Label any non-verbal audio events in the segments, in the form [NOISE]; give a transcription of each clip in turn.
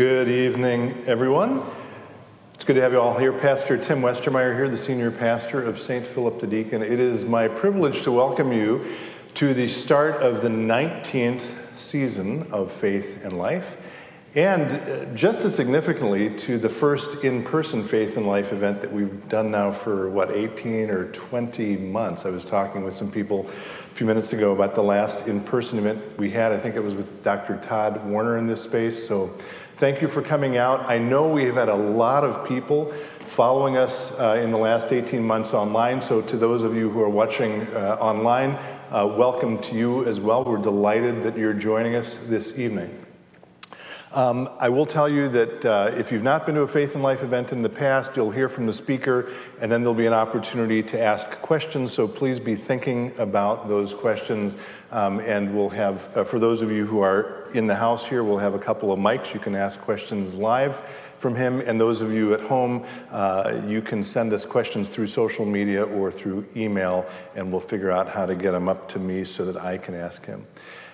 Good evening, everyone. It's good to have you all here. Pastor Tim Westermeyer here, the senior pastor of St. Philip the Deacon. It is my privilege to welcome you to the start of the 19th season of Faith and Life, and uh, just as significantly, to the first in person Faith and Life event that we've done now for what, 18 or 20 months. I was talking with some people a few minutes ago about the last in person event we had. I think it was with Dr. Todd Warner in this space. So Thank you for coming out. I know we have had a lot of people following us uh, in the last 18 months online. So, to those of you who are watching uh, online, uh, welcome to you as well. We're delighted that you're joining us this evening. Um, I will tell you that uh, if you've not been to a Faith and Life event in the past, you'll hear from the speaker, and then there'll be an opportunity to ask questions. So please be thinking about those questions um, and we'll have, uh, for those of you who are in the house here, we'll have a couple of mics. You can ask questions live from him. And those of you at home, uh, you can send us questions through social media or through email, and we'll figure out how to get them up to me so that I can ask him.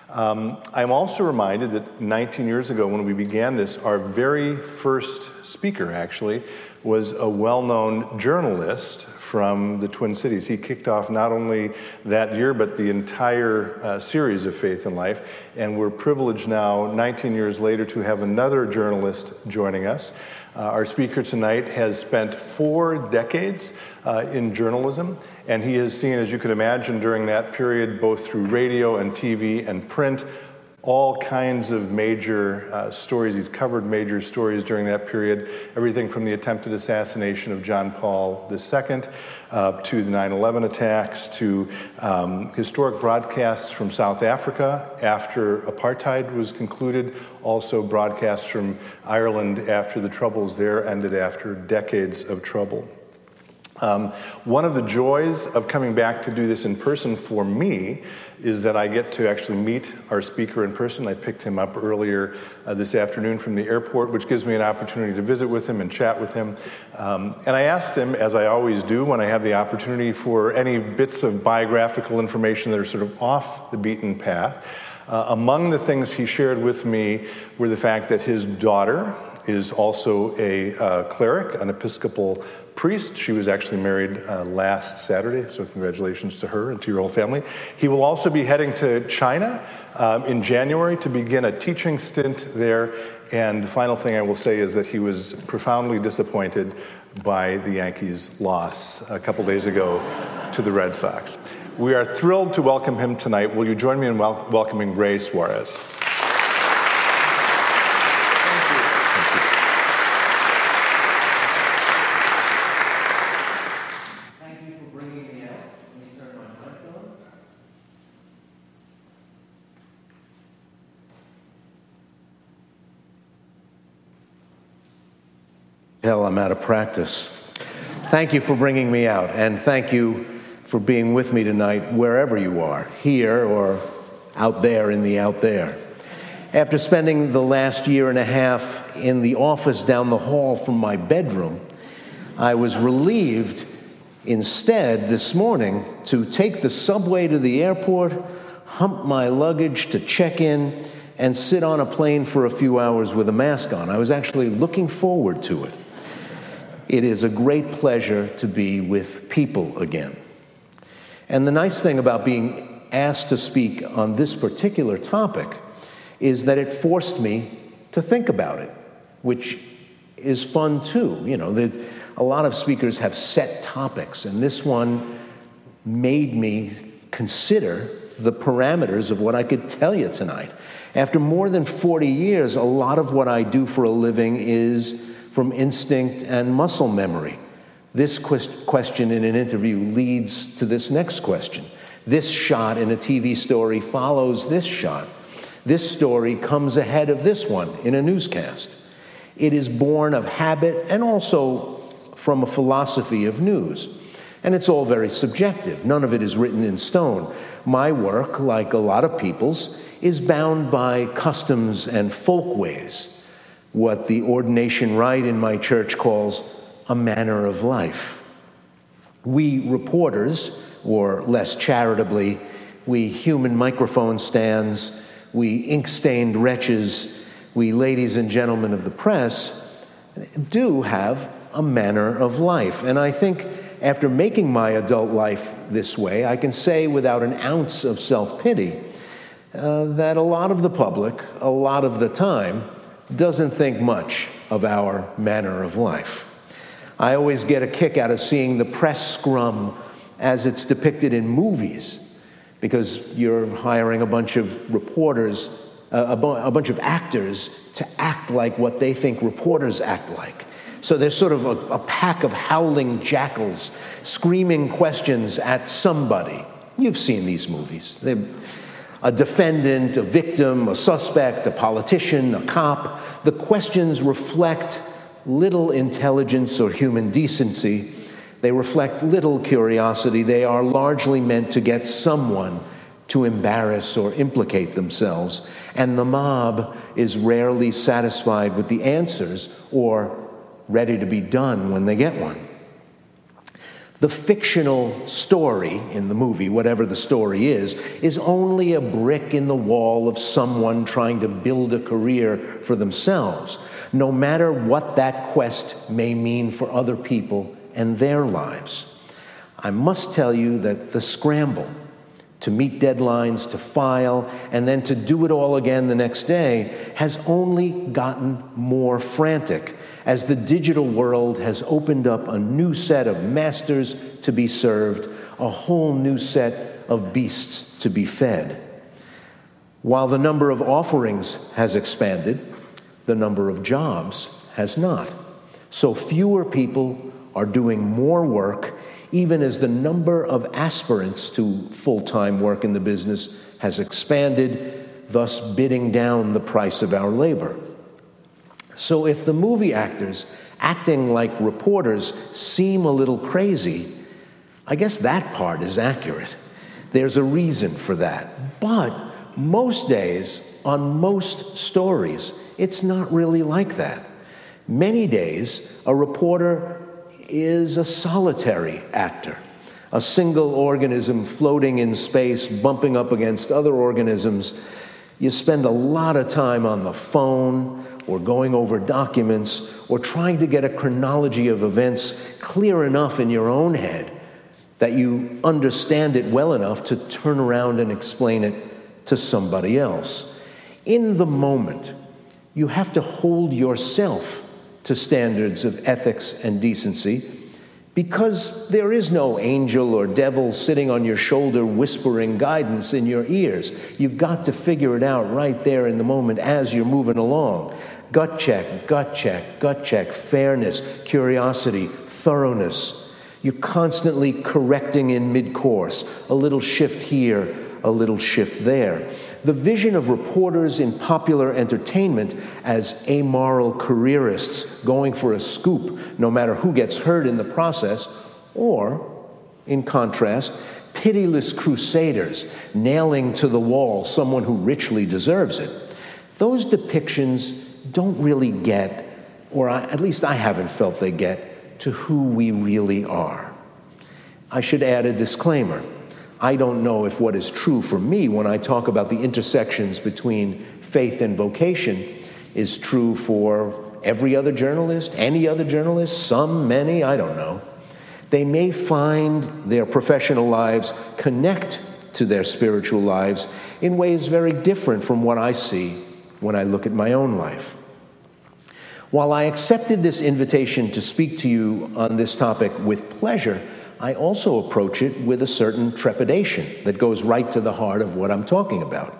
Um, I'm also reminded that 19 years ago, when we began this, our very first speaker actually was a well known journalist from the Twin Cities. He kicked off not only that year, but the entire uh, series of Faith and Life. And we're privileged now, 19 years later, to have another journalist joining us. Uh, our speaker tonight has spent four decades uh, in journalism, and he has seen, as you can imagine, during that period, both through radio and TV and print, all kinds of major uh, stories. He's covered major stories during that period, everything from the attempted assassination of John Paul II uh, to the 9 11 attacks to um, historic broadcasts from South Africa after apartheid was concluded, also broadcasts from Ireland after the troubles there ended after decades of trouble. Um, one of the joys of coming back to do this in person for me is that I get to actually meet our speaker in person. I picked him up earlier uh, this afternoon from the airport, which gives me an opportunity to visit with him and chat with him. Um, and I asked him, as I always do when I have the opportunity, for any bits of biographical information that are sort of off the beaten path. Uh, among the things he shared with me were the fact that his daughter is also a uh, cleric, an Episcopal priest. She was actually married uh, last Saturday, so congratulations to her and to your whole family. He will also be heading to China um, in January to begin a teaching stint there. And the final thing I will say is that he was profoundly disappointed by the Yankees' loss a couple days ago to the Red Sox. We are thrilled to welcome him tonight. Will you join me in wel- welcoming Ray Suarez? Hell, I'm out of practice. Thank you for bringing me out, and thank you for being with me tonight, wherever you are, here or out there in the out there. After spending the last year and a half in the office down the hall from my bedroom, I was relieved instead this morning to take the subway to the airport, hump my luggage to check in, and sit on a plane for a few hours with a mask on. I was actually looking forward to it. It is a great pleasure to be with people again. And the nice thing about being asked to speak on this particular topic is that it forced me to think about it, which is fun too. You know, a lot of speakers have set topics, and this one made me consider the parameters of what I could tell you tonight. After more than 40 years, a lot of what I do for a living is from instinct and muscle memory. This question in an interview leads to this next question. This shot in a TV story follows this shot. This story comes ahead of this one in a newscast. It is born of habit and also from a philosophy of news. And it's all very subjective. None of it is written in stone. My work, like a lot of people's, is bound by customs and folkways what the ordination rite in my church calls a manner of life. We reporters, or less charitably, we human microphone stands, we ink stained wretches, we ladies and gentlemen of the press do have a manner of life. And I think after making my adult life this way, I can say without an ounce of self pity uh, that a lot of the public, a lot of the time, doesn't think much of our manner of life. I always get a kick out of seeing the press scrum as it's depicted in movies because you're hiring a bunch of reporters, uh, a, bu- a bunch of actors to act like what they think reporters act like. So there's sort of a, a pack of howling jackals screaming questions at somebody. You've seen these movies. They're, a defendant, a victim, a suspect, a politician, a cop. The questions reflect little intelligence or human decency. They reflect little curiosity. They are largely meant to get someone to embarrass or implicate themselves. And the mob is rarely satisfied with the answers or ready to be done when they get one. The fictional story in the movie, whatever the story is, is only a brick in the wall of someone trying to build a career for themselves, no matter what that quest may mean for other people and their lives. I must tell you that the scramble to meet deadlines, to file, and then to do it all again the next day has only gotten more frantic as the digital world has opened up a new set of masters to be served, a whole new set of beasts to be fed. While the number of offerings has expanded, the number of jobs has not. So fewer people are doing more work, even as the number of aspirants to full time work in the business has expanded, thus bidding down the price of our labor. So if the movie actors acting like reporters seem a little crazy, I guess that part is accurate. There's a reason for that. But most days, on most stories, it's not really like that. Many days, a reporter is a solitary actor, a single organism floating in space, bumping up against other organisms. You spend a lot of time on the phone or going over documents or trying to get a chronology of events clear enough in your own head that you understand it well enough to turn around and explain it to somebody else. In the moment, you have to hold yourself to standards of ethics and decency because there is no angel or devil sitting on your shoulder whispering guidance in your ears. You've got to figure it out right there in the moment as you're moving along. Gut check, gut check, gut check, fairness, curiosity, thoroughness. You're constantly correcting in mid course, a little shift here, a little shift there. The vision of reporters in popular entertainment as amoral careerists going for a scoop, no matter who gets hurt in the process, or, in contrast, pitiless crusaders nailing to the wall someone who richly deserves it. Those depictions don't really get, or I, at least I haven't felt they get, to who we really are. I should add a disclaimer. I don't know if what is true for me when I talk about the intersections between faith and vocation is true for every other journalist, any other journalist, some, many, I don't know. They may find their professional lives connect to their spiritual lives in ways very different from what I see when I look at my own life. While I accepted this invitation to speak to you on this topic with pleasure, I also approach it with a certain trepidation that goes right to the heart of what I'm talking about.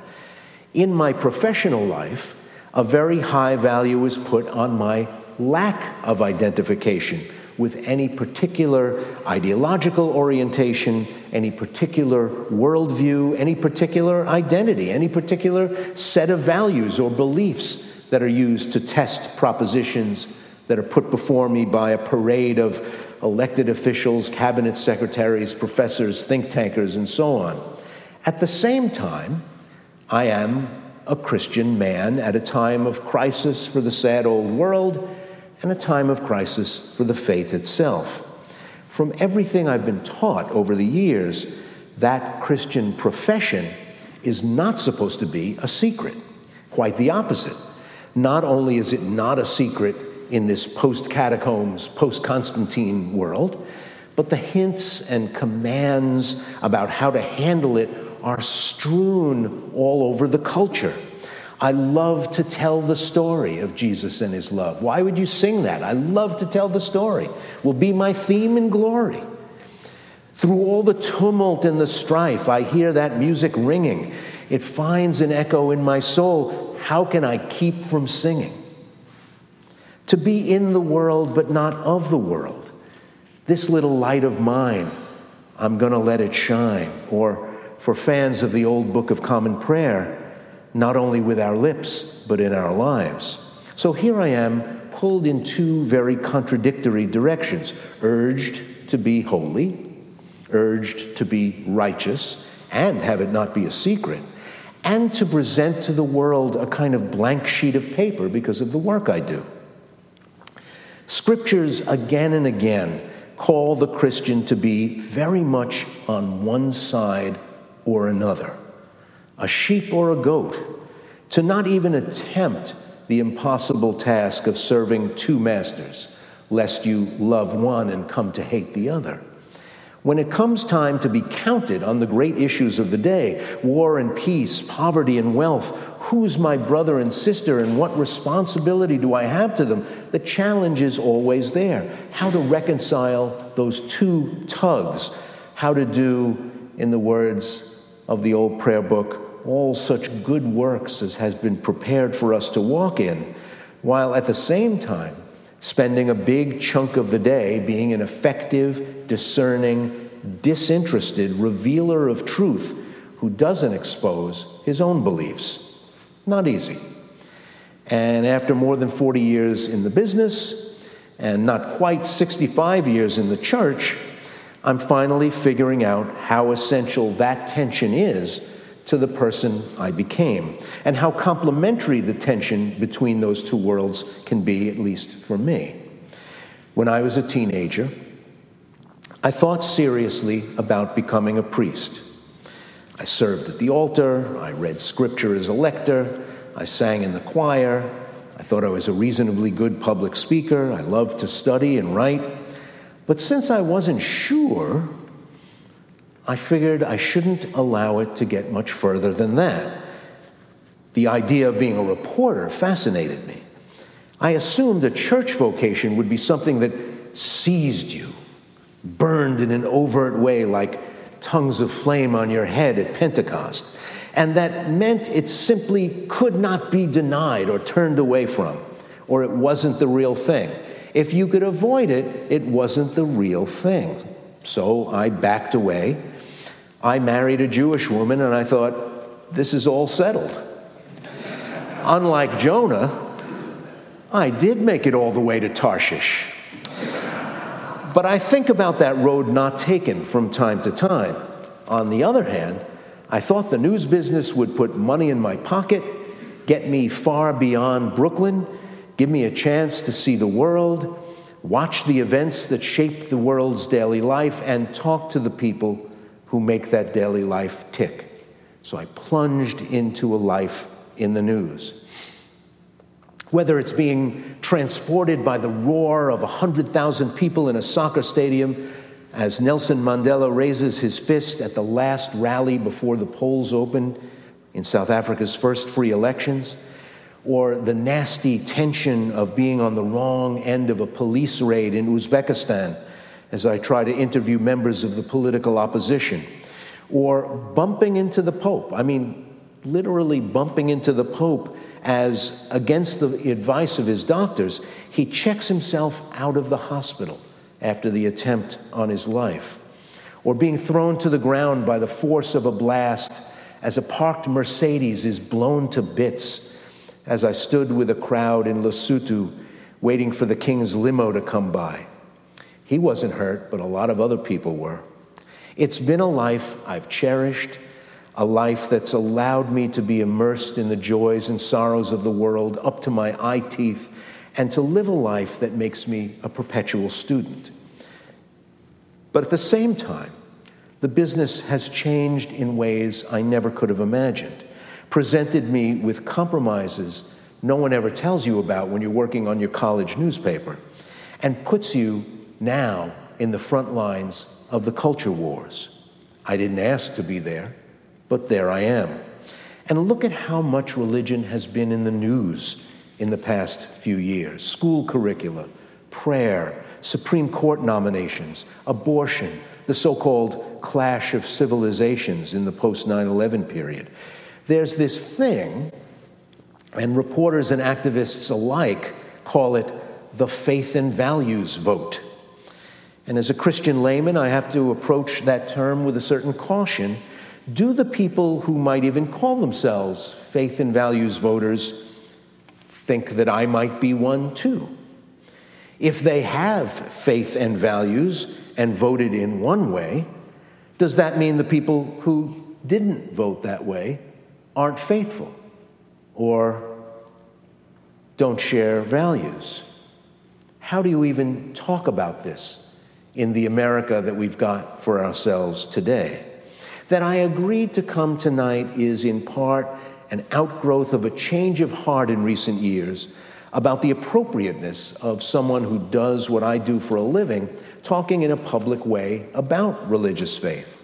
In my professional life, a very high value is put on my lack of identification with any particular ideological orientation, any particular worldview, any particular identity, any particular set of values or beliefs that are used to test propositions that are put before me by a parade of elected officials, cabinet secretaries, professors, think tankers, and so on. At the same time, I am a Christian man at a time of crisis for the sad old world and a time of crisis for the faith itself. From everything I've been taught over the years, that Christian profession is not supposed to be a secret. Quite the opposite. not only is it not a secret in this post catacombs, post Constantine world, but the hints and commands about how to handle it are strewn all over the culture. I love to tell the story of Jesus and his love. Why would you sing that? I love to tell the story. Will be my theme in glory. Through all the tumult and the strife, I hear that music ringing. It finds an echo in my soul. How can I keep from singing? To be in the world, but not of the world. This little light of mine, I'm going to let it shine. Or for fans of the old Book of Common Prayer, not only with our lips, but in our lives. So here I am, pulled in two very contradictory directions urged to be holy, urged to be righteous, and have it not be a secret, and to present to the world a kind of blank sheet of paper because of the work I do. Scriptures again and again call the Christian to be very much on one side or another a sheep or a goat, to not even attempt the impossible task of serving two masters, lest you love one and come to hate the other. When it comes time to be counted on the great issues of the day war and peace, poverty and wealth who's my brother and sister and what responsibility do I have to them? The challenge is always there. How to reconcile those two tugs, how to do, in the words of the old prayer book, all such good works as has been prepared for us to walk in, while at the same time spending a big chunk of the day being an effective, discerning, disinterested revealer of truth who doesn't expose his own beliefs. Not easy. And after more than 40 years in the business and not quite 65 years in the church, I'm finally figuring out how essential that tension is to the person I became, and how complementary the tension between those two worlds can be, at least for me. When I was a teenager, I thought seriously about becoming a priest. I served at the altar, I read scripture as a lector, I sang in the choir, I thought I was a reasonably good public speaker, I loved to study and write. But since I wasn't sure I figured I shouldn't allow it to get much further than that. The idea of being a reporter fascinated me. I assumed a church vocation would be something that seized you, burned in an overt way like tongues of flame on your head at Pentecost, and that meant it simply could not be denied or turned away from, or it wasn't the real thing. If you could avoid it, it wasn't the real thing. So I backed away I married a Jewish woman and I thought, this is all settled. Unlike Jonah, I did make it all the way to Tarshish. But I think about that road not taken from time to time. On the other hand, I thought the news business would put money in my pocket, get me far beyond Brooklyn, give me a chance to see the world, watch the events that shape the world's daily life, and talk to the people who make that daily life tick. So I plunged into a life in the news. Whether it's being transported by the roar of 100,000 people in a soccer stadium as Nelson Mandela raises his fist at the last rally before the polls opened in South Africa's first free elections, or the nasty tension of being on the wrong end of a police raid in Uzbekistan as I try to interview members of the political opposition, or bumping into the Pope. I mean, literally bumping into the Pope as, against the advice of his doctors, he checks himself out of the hospital after the attempt on his life, or being thrown to the ground by the force of a blast as a parked Mercedes is blown to bits as I stood with a crowd in Lesotho waiting for the king's limo to come by. He wasn't hurt, but a lot of other people were. It's been a life I've cherished, a life that's allowed me to be immersed in the joys and sorrows of the world up to my eye teeth, and to live a life that makes me a perpetual student. But at the same time, the business has changed in ways I never could have imagined, presented me with compromises no one ever tells you about when you're working on your college newspaper, and puts you now in the front lines of the culture wars. I didn't ask to be there, but there I am. And look at how much religion has been in the news in the past few years school curricula, prayer, Supreme Court nominations, abortion, the so called clash of civilizations in the post 9 11 period. There's this thing, and reporters and activists alike call it the faith and values vote. And as a Christian layman, I have to approach that term with a certain caution. Do the people who might even call themselves faith and values voters think that I might be one too? If they have faith and values and voted in one way, does that mean the people who didn't vote that way aren't faithful or don't share values? How do you even talk about this in the America that we've got for ourselves today? That I agreed to come tonight is in part an outgrowth of a change of heart in recent years about the appropriateness of someone who does what I do for a living talking in a public way about religious faith.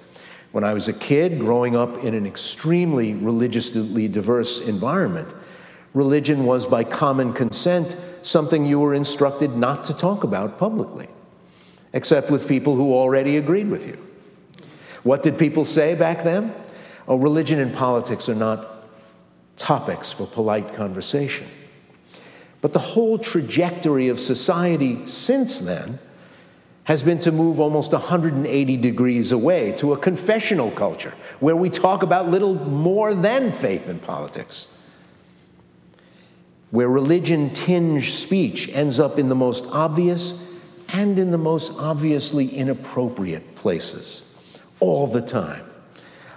When I was a kid growing up in an extremely religiously diverse environment, religion was by common consent something you were instructed not to talk about publicly, except with people who already agreed with you. What did people say back then? Oh, religion and politics are not topics for polite conversation. But the whole trajectory of society since then has been to move almost 180 degrees away to a confessional culture where we talk about little more than faith and politics. Where religion tinged speech ends up in the most obvious and in the most obviously inappropriate places all the time.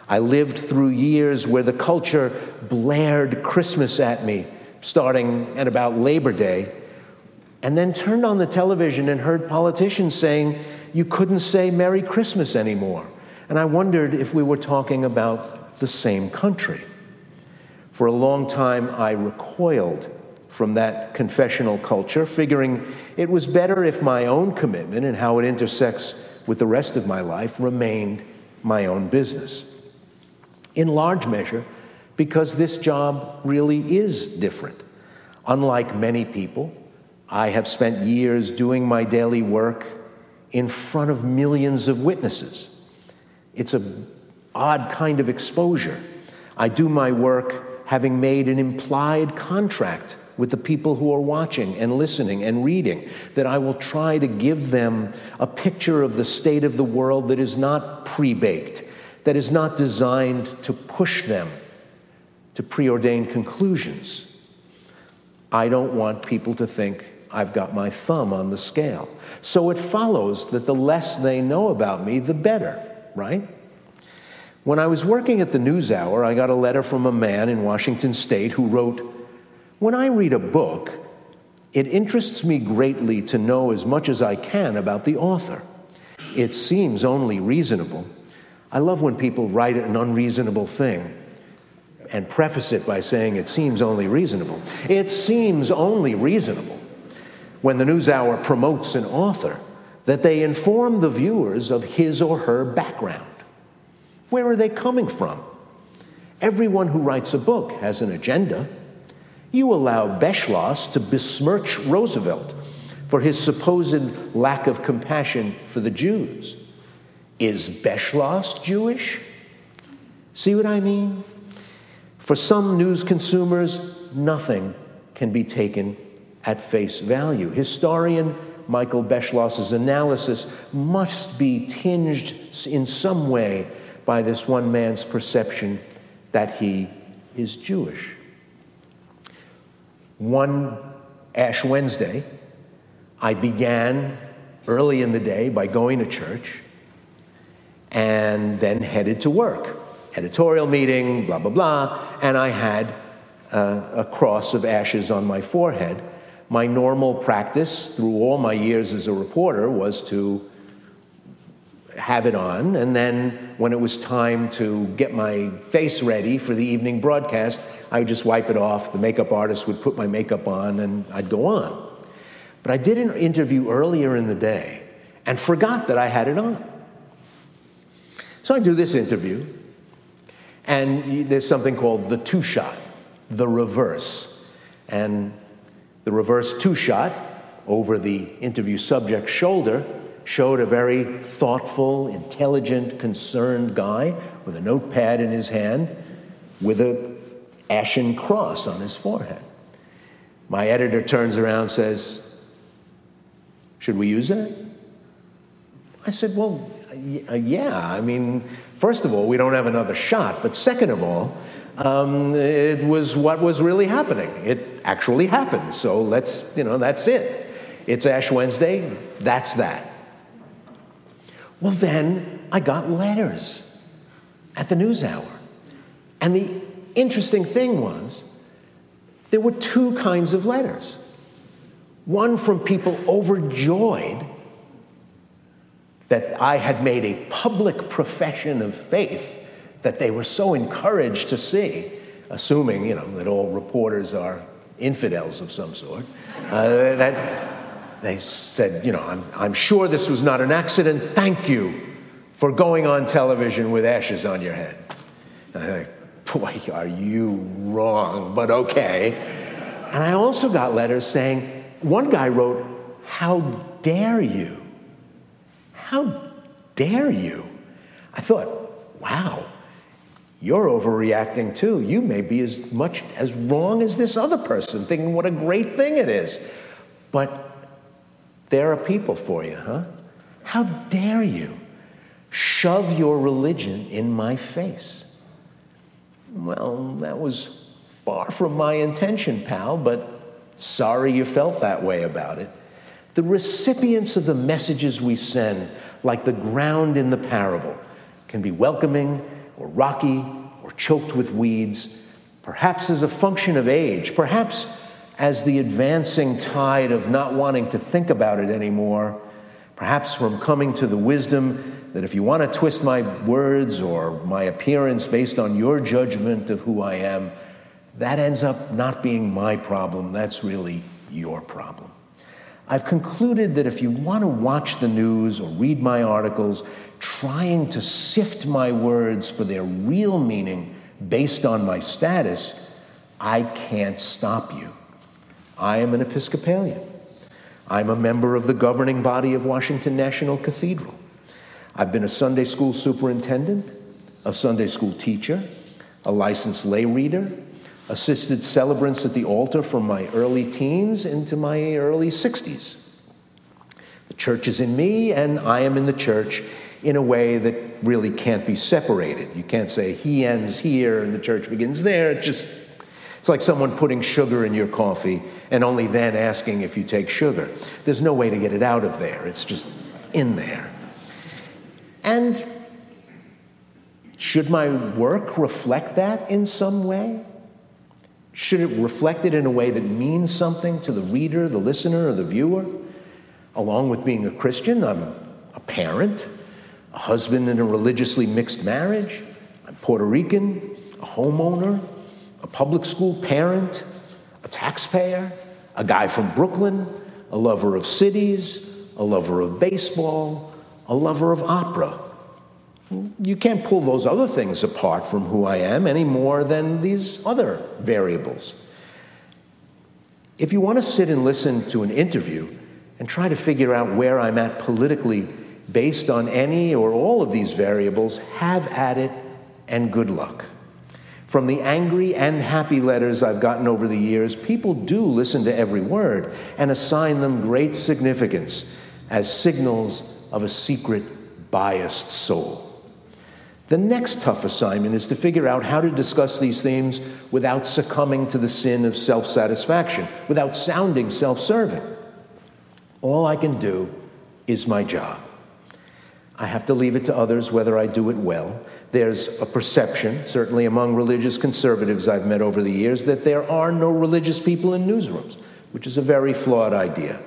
I lived through years where the culture blared Christmas at me starting at about Labor Day, and then turned on the television and heard politicians saying you couldn't say Merry Christmas anymore. And I wondered if we were talking about the same country. For a long time, I recoiled from that confessional culture, figuring it was better if my own commitment and how it intersects with the rest of my life remained my own business. In large measure, because this job really is different. Unlike many people, I have spent years doing my daily work in front of millions of witnesses. It's an odd kind of exposure. I do my work having made an implied contract with the people who are watching and listening and reading, that I will try to give them a picture of the state of the world that is not pre baked, that is not designed to push them to preordained conclusions. I don't want people to think I've got my thumb on the scale. So it follows that the less they know about me, the better, right? When I was working at the NewsHour, I got a letter from a man in Washington state who wrote When I read a book, it interests me greatly to know as much as I can about the author. It seems only reasonable. I love when people write an unreasonable thing and preface it by saying it seems only reasonable. It seems only reasonable when the NewsHour promotes an author that they inform the viewers of his or her background. Where are they coming from? Everyone who writes a book has an agenda. You allow Beschloss to besmirch Roosevelt for his supposed lack of compassion for the Jews. Is Beschloss Jewish? See what I mean? For some news consumers, nothing can be taken at face value. Historian Michael Beschloss's analysis must be tinged in some way by this one man's perception that he is Jewish. One Ash Wednesday, I began early in the day by going to church and then headed to work editorial meeting, blah, blah, blah, and I had uh, a cross of ashes on my forehead. My normal practice through all my years as a reporter was to have it on, and then when it was time to get my face ready for the evening broadcast, I would just wipe it off. The makeup artist would put my makeup on, and I'd go on. But I did an interview earlier in the day and forgot that I had it on. So I do this interview, and there's something called the two shot, the reverse. And the reverse two shot over the interview subject's shoulder showed a very thoughtful, intelligent, concerned guy with a notepad in his hand with an ashen cross on his forehead. My editor turns around and says, Should we use that? I said, Well, yeah. I mean, first of all, we don't have another shot, but second of all, um, it was what was really happening. It actually happened. So let's, you know, that's it. It's Ash Wednesday. That's that. Well, then I got letters at the news hour. And the interesting thing was, there were two kinds of letters. One from people overjoyed that I had made a public profession of faith that they were so encouraged to see, assuming, you know, that all reporters are infidels of some sort, uh, that they said, you know, I'm, I'm sure this was not an accident. Thank you for going on television with ashes on your head. Think, boy, are you wrong, but okay. And I also got letters saying, one guy wrote, How dare you? How dare you? I thought, wow, you're overreacting too. You may be as much as wrong as this other person, thinking what a great thing it is. But there are people for you, huh? How dare you shove your religion in my face? Well, that was far from my intention, pal, but sorry you felt that way about it. The recipients of the messages we send, like the ground in the parable, can be welcoming or rocky or choked with weeds, perhaps as a function of age, perhaps as the advancing tide of not wanting to think about it anymore, perhaps from coming to the wisdom that if you want to twist my words or my appearance based on your judgment of who I am, that ends up not being my problem. That's really your problem. I've concluded that if you want to watch the news or read my articles, trying to sift my words for their real meaning based on my status, I can't stop you. I am an Episcopalian. I'm a member of the governing body of Washington National Cathedral. I've been a Sunday school superintendent, a Sunday school teacher, a licensed lay reader, assisted celebrants at the altar from my early teens into my early 60s. The church is in me, and I am in the church in a way that really can't be separated. You can't say he ends here and the church begins there. It just it's like someone putting sugar in your coffee and only then asking if you take sugar. There's no way to get it out of there, it's just in there. And should my work reflect that in some way? Should it reflect it in a way that means something to the reader, the listener, or the viewer? Along with being a Christian, I'm a parent, a husband in a religiously mixed marriage, I'm Puerto Rican, a homeowner, a public school parent, a taxpayer, a guy from Brooklyn, a lover of cities, a lover of baseball, a lover of opera. You can't pull those other things apart from who I am any more than these other variables. If you want to sit and listen to an interview and try to figure out where I'm at politically based on any or all of these variables, have at it and good luck. From the angry and happy letters I've gotten over the years, people do listen to every word and assign them great significance as signals of a secret, biased soul. The next tough assignment is to figure out how to discuss these themes without succumbing to the sin of self satisfaction, without sounding self serving. All I can do is my job. I have to leave it to others whether I do it well. There's a perception, certainly among religious conservatives I've met over the years, that there are no religious people in newsrooms, which is a very flawed idea.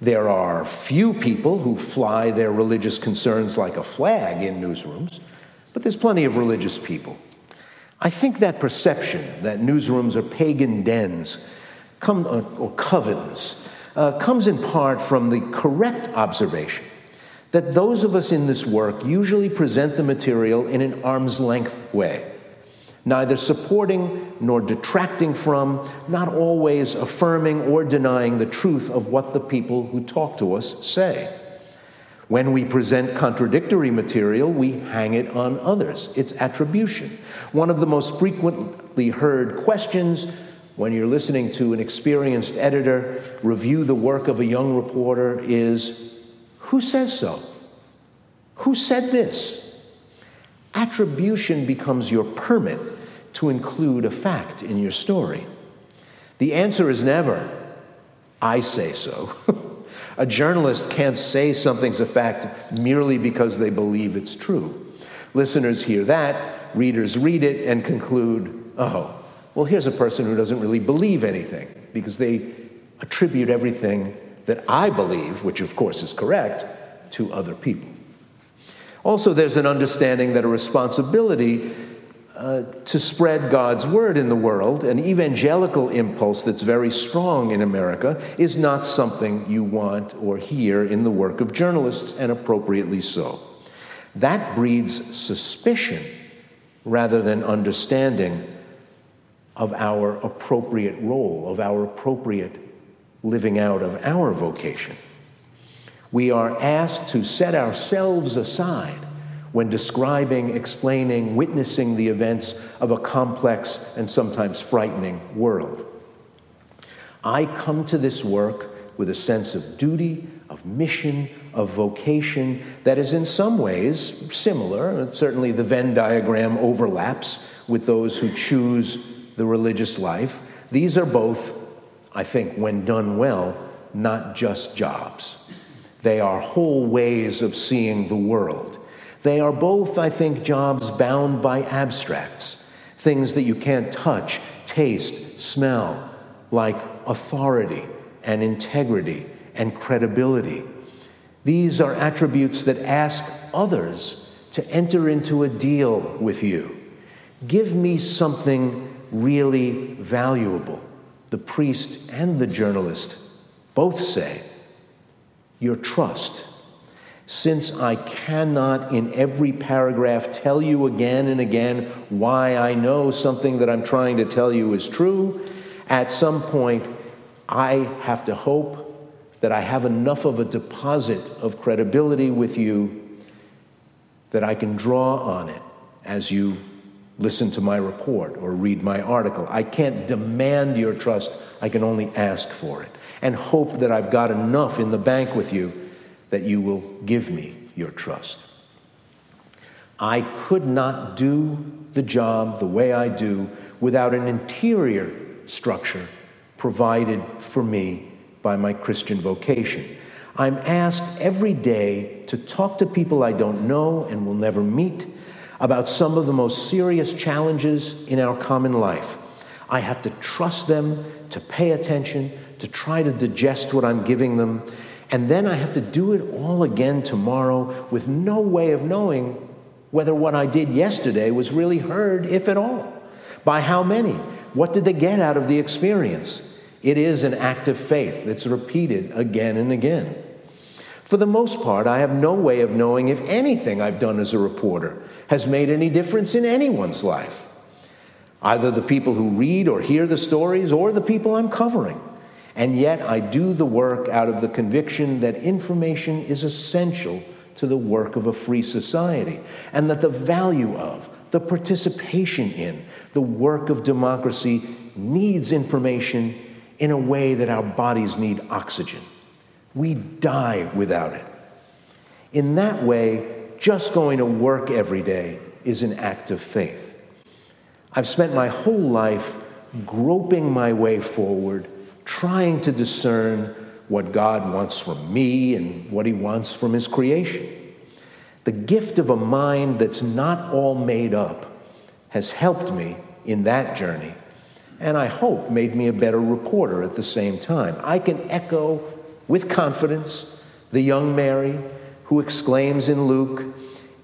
There are few people who fly their religious concerns like a flag in newsrooms, but there's plenty of religious people. I think that perception that newsrooms are pagan dens come, or covens uh, comes in part from the correct observation that those of us in this work usually present the material in an arm's length way, neither supporting nor detracting from, not always affirming or denying the truth of what the people who talk to us say. When we present contradictory material, we hang it on others. It's attribution. One of the most frequently heard questions when you're listening to an experienced editor review the work of a young reporter is who says so? Who said this? Attribution becomes your permit to include a fact in your story. The answer is never, I say so. [LAUGHS] a journalist can't say something's a fact merely because they believe it's true. Listeners hear that, readers read it, and conclude, oh, well, here's a person who doesn't really believe anything because they attribute everything that I believe, which of course is correct, to other people. Also, there's an understanding that a responsibility uh, to spread God's word in the world, an evangelical impulse that's very strong in America, is not something you want or hear in the work of journalists, and appropriately so. That breeds suspicion rather than understanding of our appropriate role, of our appropriate living out of our vocation. We are asked to set ourselves aside when describing, explaining, witnessing the events of a complex and sometimes frightening world. I come to this work with a sense of duty, of mission, of vocation that is in some ways similar. Certainly, the Venn diagram overlaps with those who choose the religious life. These are both, I think, when done well, not just jobs. They are whole ways of seeing the world. They are both, I think, jobs bound by abstracts, things that you can't touch, taste, smell, like authority and integrity and credibility. These are attributes that ask others to enter into a deal with you. Give me something really valuable. The priest and the journalist both say, Your trust. Since I cannot in every paragraph tell you again and again why I know something that I'm trying to tell you is true, at some point I have to hope that I have enough of a deposit of credibility with you that I can draw on it as you listen to my report or read my article. I can't demand your trust, I can only ask for it and hope that I've got enough in the bank with you that you will give me your trust. I could not do the job the way I do without an interior structure provided for me by my Christian vocation. I'm asked every day to talk to people I don't know and will never meet about some of the most serious challenges in our common life. I have to trust them to pay attention, to try to digest what I'm giving them, and then I have to do it all again tomorrow with no way of knowing whether what I did yesterday was really heard, if at all. By how many? What did they get out of the experience? It is an act of faith that's repeated again and again. For the most part, I have no way of knowing if anything I've done as a reporter has made any difference in anyone's life. Either the people who read or hear the stories or the people I'm covering. And yet I do the work out of the conviction that information is essential to the work of a free society and that the value of, the participation in, the work of democracy needs information in a way that our bodies need oxygen. We die without it. In that way, just going to work every day is an act of faith. I've spent my whole life groping my way forward, trying to discern what God wants from me and what He wants from His creation. The gift of a mind that's not all made up has helped me in that journey, and I hope made me a better reporter at the same time. I can echo with confidence, the young Mary who exclaims in Luke,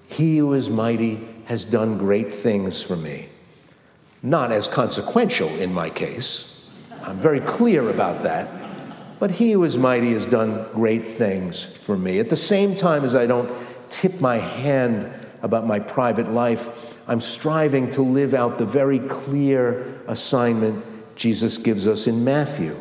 He who is mighty has done great things for me. Not as consequential in my case. I'm very clear about that. But he who is mighty has done great things for me. At the same time as I don't tip my hand about my private life, I'm striving to live out the very clear assignment Jesus gives us in Matthew.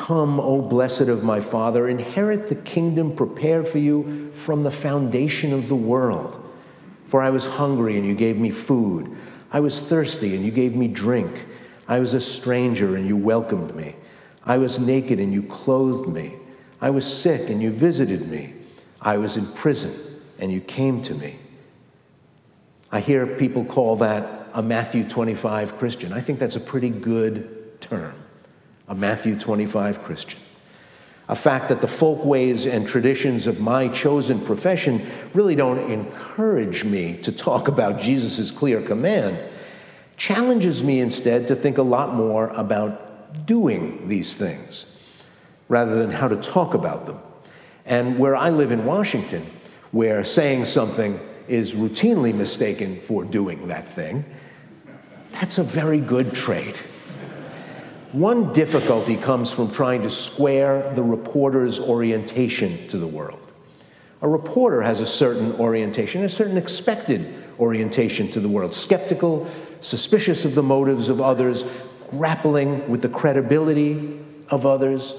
Come, O blessed of my Father, inherit the kingdom prepared for you from the foundation of the world. For I was hungry, and you gave me food. I was thirsty, and you gave me drink. I was a stranger, and you welcomed me. I was naked, and you clothed me. I was sick, and you visited me. I was in prison, and you came to me. I hear people call that a Matthew 25 Christian. I think that's a pretty good term, a Matthew 25 Christian a fact that the folkways and traditions of my chosen profession really don't encourage me to talk about Jesus' clear command, challenges me instead to think a lot more about doing these things rather than how to talk about them. And where I live in Washington, where saying something is routinely mistaken for doing that thing, that's a very good trait. One difficulty comes from trying to square the reporter's orientation to the world. A reporter has a certain orientation, a certain expected orientation to the world skeptical, suspicious of the motives of others, grappling with the credibility of others.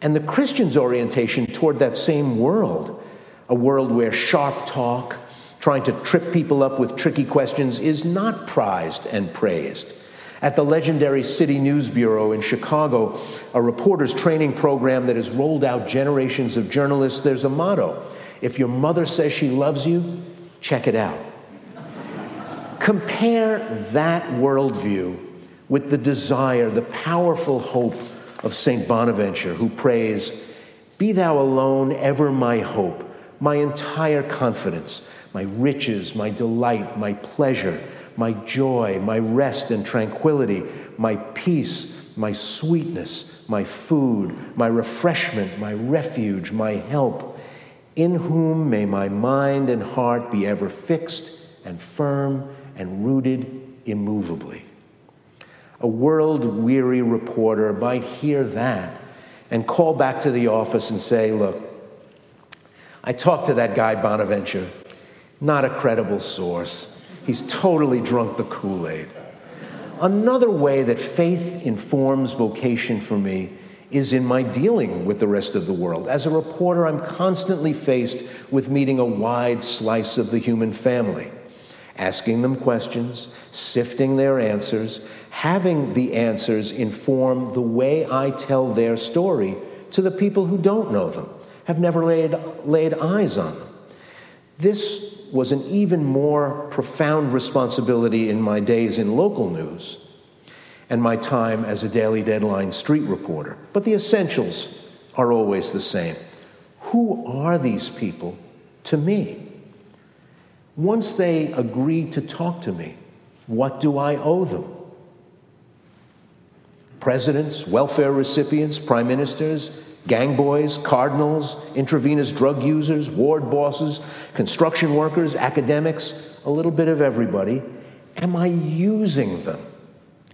And the Christian's orientation toward that same world, a world where sharp talk, trying to trip people up with tricky questions, is not prized and praised. At the legendary City News Bureau in Chicago, a reporter's training program that has rolled out generations of journalists, there's a motto if your mother says she loves you, check it out. Compare that worldview with the desire, the powerful hope of St. Bonaventure, who prays, Be thou alone ever my hope, my entire confidence, my riches, my delight, my pleasure my joy, my rest and tranquility, my peace, my sweetness, my food, my refreshment, my refuge, my help, in whom may my mind and heart be ever fixed and firm and rooted immovably. A world weary reporter might hear that and call back to the office and say, Look, I talked to that guy Bonaventure, not a credible source. He's totally drunk the Kool Aid. Another way that faith informs vocation for me is in my dealing with the rest of the world. As a reporter, I'm constantly faced with meeting a wide slice of the human family, asking them questions, sifting their answers, having the answers inform the way I tell their story to the people who don't know them, have never laid, laid eyes on them. This was an even more profound responsibility in my days in local news and my time as a Daily Deadline street reporter. But the essentials are always the same. Who are these people to me? Once they agree to talk to me, what do I owe them? Presidents, welfare recipients, prime ministers, gang boys, cardinals, intravenous drug users, ward bosses, construction workers, academics, a little bit of everybody. Am I using them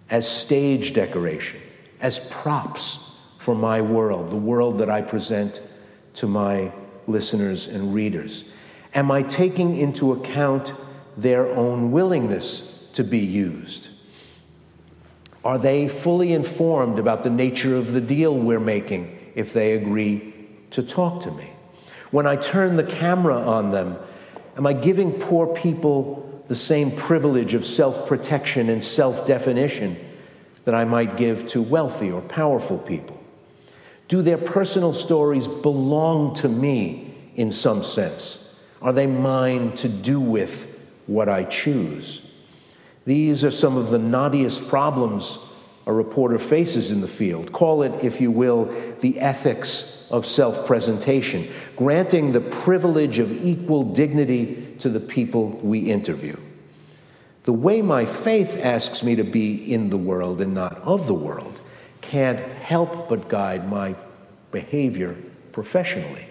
as stage decoration, as props for my world, the world that I present to my listeners and readers? Am I taking into account their own willingness to be used? Are they fully informed about the nature of the deal we're making if they agree to talk to me? When I turn the camera on them, am I giving poor people the same privilege of self protection and self definition that I might give to wealthy or powerful people? Do their personal stories belong to me in some sense? Are they mine to do with what I choose? These are some of the knottiest problems a reporter faces in the field. Call it, if you will, the ethics of self presentation, granting the privilege of equal dignity to the people we interview. The way my faith asks me to be in the world and not of the world can't help but guide my behavior professionally.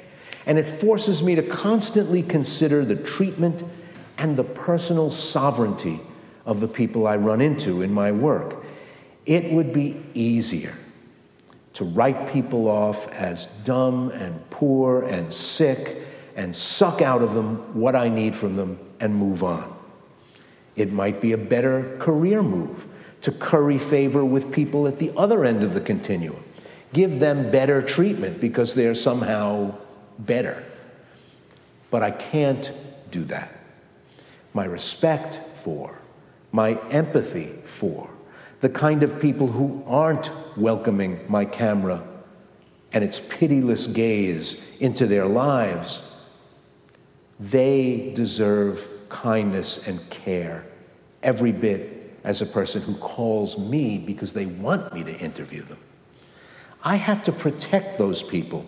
And it forces me to constantly consider the treatment and the personal sovereignty of the people I run into in my work. It would be easier to write people off as dumb and poor and sick and suck out of them what I need from them and move on. It might be a better career move to curry favor with people at the other end of the continuum. Give them better treatment because they're somehow better. But I can't do that. My respect for, my empathy for, the kind of people who aren't welcoming my camera and its pitiless gaze into their lives, they deserve kindness and care every bit as a person who calls me because they want me to interview them. I have to protect those people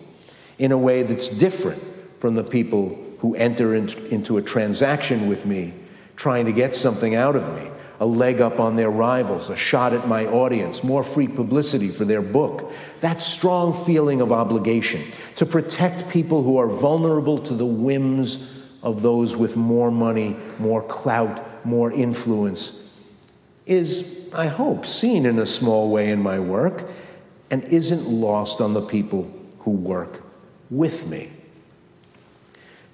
in a way that's different from the people who enter into a transaction with me trying to get something out of me a leg up on their rivals, a shot at my audience, more free publicity for their book. That strong feeling of obligation to protect people who are vulnerable to the whims of those with more money, more clout, more influence is, I hope, seen in a small way in my work and isn't lost on the people who work with me.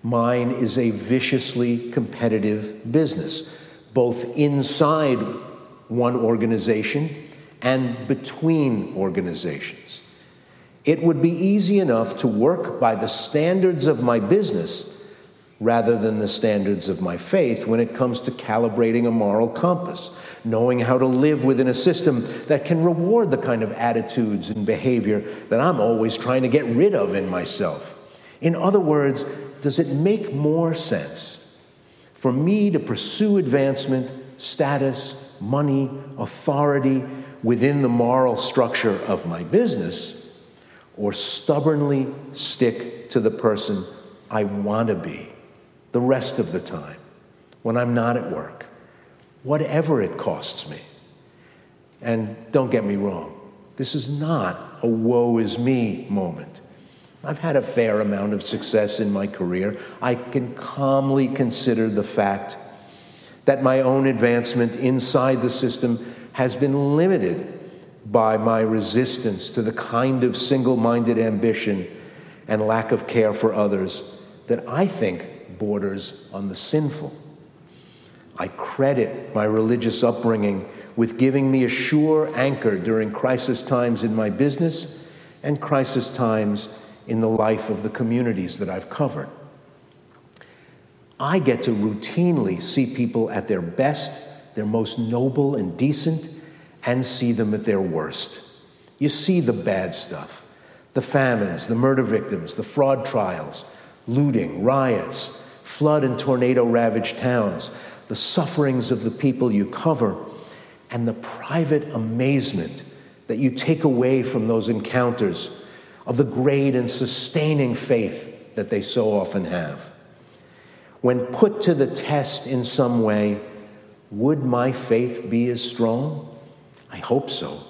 Mine is a viciously competitive business both inside one organization and between organizations. It would be easy enough to work by the standards of my business rather than the standards of my faith when it comes to calibrating a moral compass, knowing how to live within a system that can reward the kind of attitudes and behavior that I'm always trying to get rid of in myself. In other words, does it make more sense for me to pursue advancement, status, money, authority within the moral structure of my business, or stubbornly stick to the person I want to be the rest of the time when I'm not at work, whatever it costs me. And don't get me wrong, this is not a woe is me moment. I've had a fair amount of success in my career. I can calmly consider the fact that my own advancement inside the system has been limited by my resistance to the kind of single minded ambition and lack of care for others that I think borders on the sinful. I credit my religious upbringing with giving me a sure anchor during crisis times in my business and crisis times in the life of the communities that I've covered. I get to routinely see people at their best, their most noble and decent, and see them at their worst. You see the bad stuff the famines, the murder victims, the fraud trials, looting, riots, flood and tornado ravaged towns, the sufferings of the people you cover, and the private amazement that you take away from those encounters of the great and sustaining faith that they so often have. When put to the test in some way, would my faith be as strong? I hope so.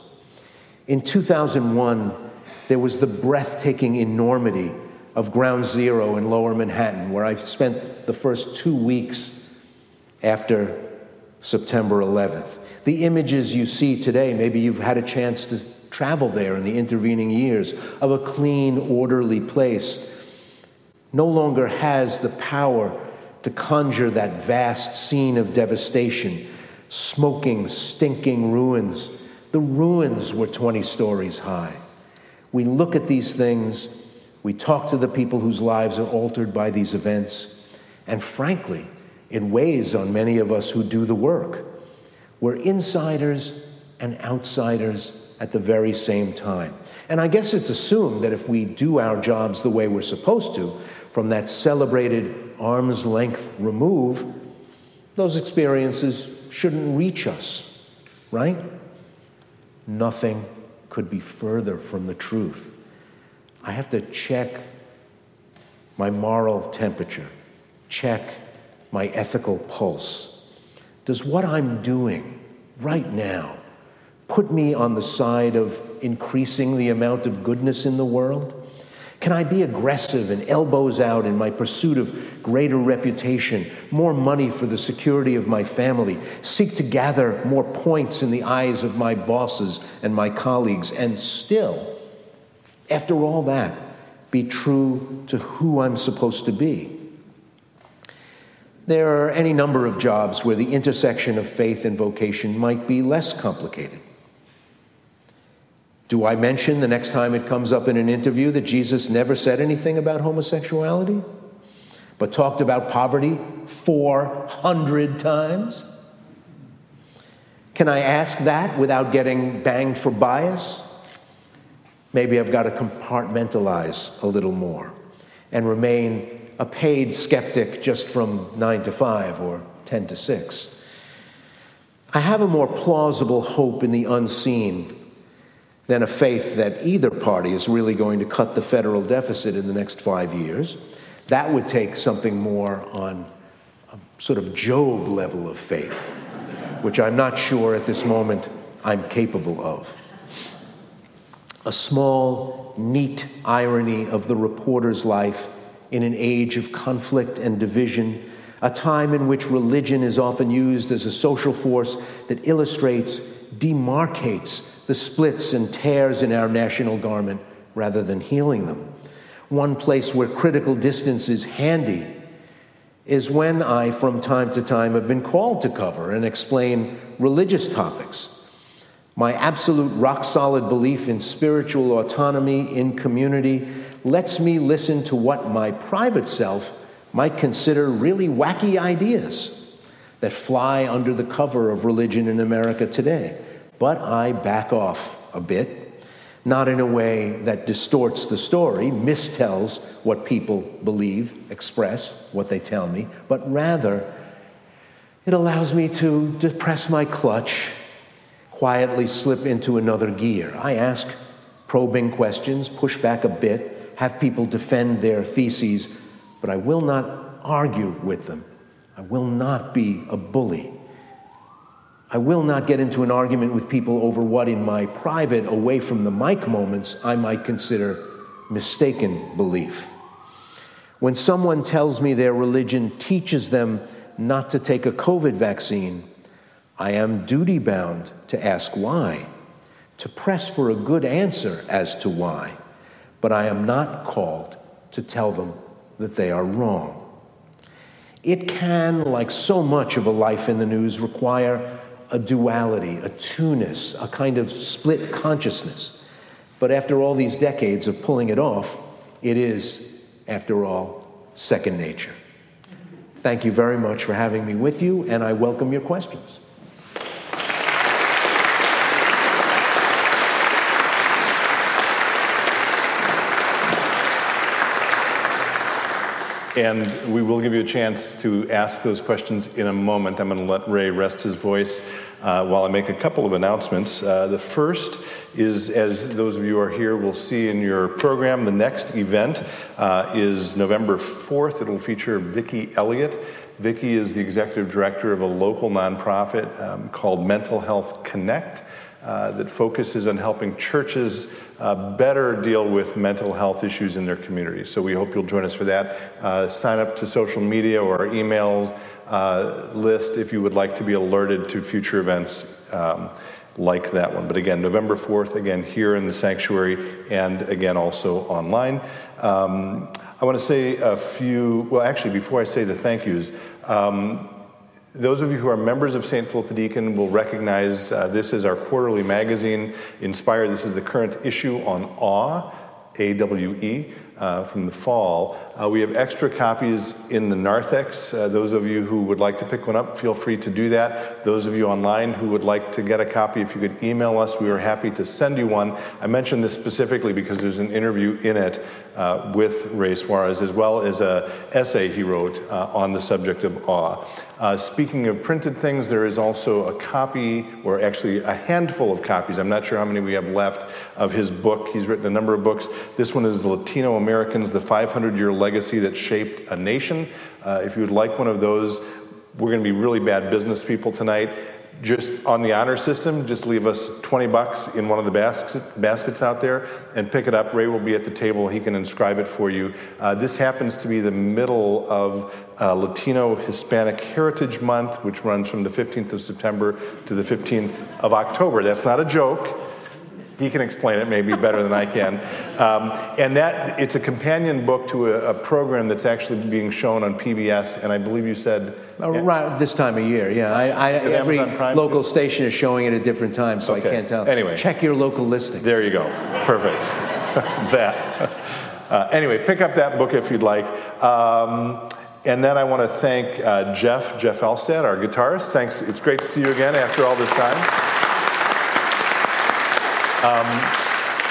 In 2001, there was the breathtaking enormity of Ground Zero in lower Manhattan, where I spent the first two weeks after September 11th. The images you see today, maybe you've had a chance to travel there in the intervening years, of a clean, orderly place, no longer has the power to conjure that vast scene of devastation, smoking, stinking ruins. The ruins were 20 stories high. We look at these things, we talk to the people whose lives are altered by these events, and frankly, it weighs on many of us who do the work. We're insiders and outsiders at the very same time. And I guess it's assumed that if we do our jobs the way we're supposed to, from that celebrated arm's length remove, those experiences shouldn't reach us, right? Nothing could be further from the truth. I have to check my moral temperature, check my ethical pulse. Does what I'm doing right now put me on the side of increasing the amount of goodness in the world? Can I be aggressive and elbows out in my pursuit of greater reputation, more money for the security of my family, seek to gather more points in the eyes of my bosses and my colleagues, and still, after all that, be true to who I'm supposed to be? There are any number of jobs where the intersection of faith and vocation might be less complicated. Do I mention the next time it comes up in an interview that Jesus never said anything about homosexuality, but talked about poverty 400 times? Can I ask that without getting banged for bias? Maybe I've got to compartmentalize a little more and remain a paid skeptic just from 9 to 5 or 10 to 6. I have a more plausible hope in the unseen than a faith that either party is really going to cut the federal deficit in the next five years. That would take something more on a sort of Job level of faith, which I'm not sure at this moment I'm capable of. A small, neat irony of the reporter's life in an age of conflict and division, a time in which religion is often used as a social force that illustrates, demarcates the splits and tears in our national garment rather than healing them. One place where critical distance is handy is when I, from time to time, have been called to cover and explain religious topics. My absolute rock solid belief in spiritual autonomy in community lets me listen to what my private self might consider really wacky ideas that fly under the cover of religion in America today. But I back off a bit, not in a way that distorts the story, mistells what people believe, express what they tell me, but rather it allows me to depress my clutch, quietly slip into another gear. I ask probing questions, push back a bit, have people defend their theses, but I will not argue with them. I will not be a bully. I will not get into an argument with people over what, in my private, away from the mic moments, I might consider mistaken belief. When someone tells me their religion teaches them not to take a COVID vaccine, I am duty bound to ask why, to press for a good answer as to why but I am not called to tell them that they are wrong. It can, like so much of a life in the news, require a duality, a two-ness, a kind of split consciousness. But after all these decades of pulling it off, it is, after all, second nature. Thank you very much for having me with you, and I welcome your questions. And we will give you a chance to ask those questions in a moment. I'm going to let Ray rest his voice uh, while I make a couple of announcements. Uh, the first is, as those of you who are here will see in your program, the next event uh, is November 4th. It'll feature Vicki Elliott. Vicki is the executive director of a local nonprofit um, called Mental Health Connect. Uh, that focuses on helping churches uh, better deal with mental health issues in their communities. So we hope you'll join us for that. Uh, sign up to social media or our email uh, list if you would like to be alerted to future events um, like that one. But again, November 4th, again, here in the sanctuary, and again, also online. Um, I want to say a few, well, actually, before I say the thank yous, um, those of you who are members of St. Philip Deacon will recognize uh, this is our quarterly magazine, Inspire. This is the current issue on awe, A W E, uh, from the fall. Uh, we have extra copies in the narthex. Uh, those of you who would like to pick one up, feel free to do that. Those of you online who would like to get a copy, if you could email us, we are happy to send you one. I mentioned this specifically because there's an interview in it uh, with Ray Suarez, as well as an essay he wrote uh, on the subject of awe. Uh, speaking of printed things, there is also a copy, or actually a handful of copies, I'm not sure how many we have left, of his book. He's written a number of books. This one is Latino Americans, the 500 Year Legacy That Shaped a Nation. Uh, if you would like one of those, we're going to be really bad business people tonight just on the honor system, just leave us 20 bucks in one of the baskets, baskets out there and pick it up. Ray will be at the table. He can inscribe it for you. Uh, this happens to be the middle of uh, Latino Hispanic Heritage Month, which runs from the 15th of September to the 15th of October. That's not a joke. He can explain it maybe better than I can. Um, and that it's a companion book to a, a, program that's actually being shown on PBS. And I believe you said Around this time of year, yeah. I, I, every local too? station is showing it at different times, so okay. I can't tell. Anyway, check your local listing. There you go. Perfect. [LAUGHS] that. Uh, anyway, pick up that book if you'd like. Um, and then I want to thank uh, Jeff, Jeff Elstad, our guitarist. Thanks. It's great to see you again after all this time. Um,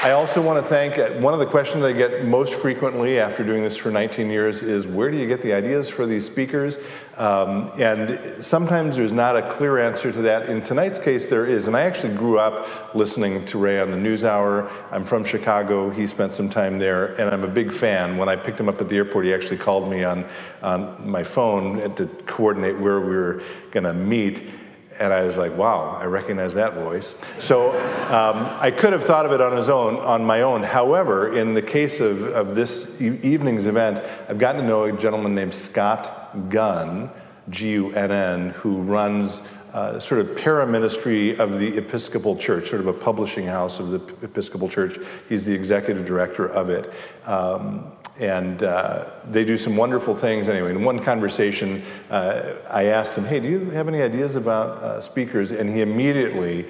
I also want to thank uh, one of the questions I get most frequently after doing this for 19 years is where do you get the ideas for these speakers? Um, and sometimes there's not a clear answer to that. In tonight's case, there is. And I actually grew up listening to Ray on the NewsHour. I'm from Chicago. He spent some time there, and I'm a big fan. When I picked him up at the airport, he actually called me on, on my phone to coordinate where we were going to meet. And I was like, wow, I recognize that voice. So um, I could have thought of it on his own, on my own. However, in the case of, of this evening's event, I've gotten to know a gentleman named Scott Gunn, G U N N, who runs uh, sort of paraministry of the Episcopal Church, sort of a publishing house of the Episcopal Church. He's the executive director of it. Um, and uh, they do some wonderful things. Anyway, in one conversation, uh, I asked him, Hey, do you have any ideas about uh, speakers? And he immediately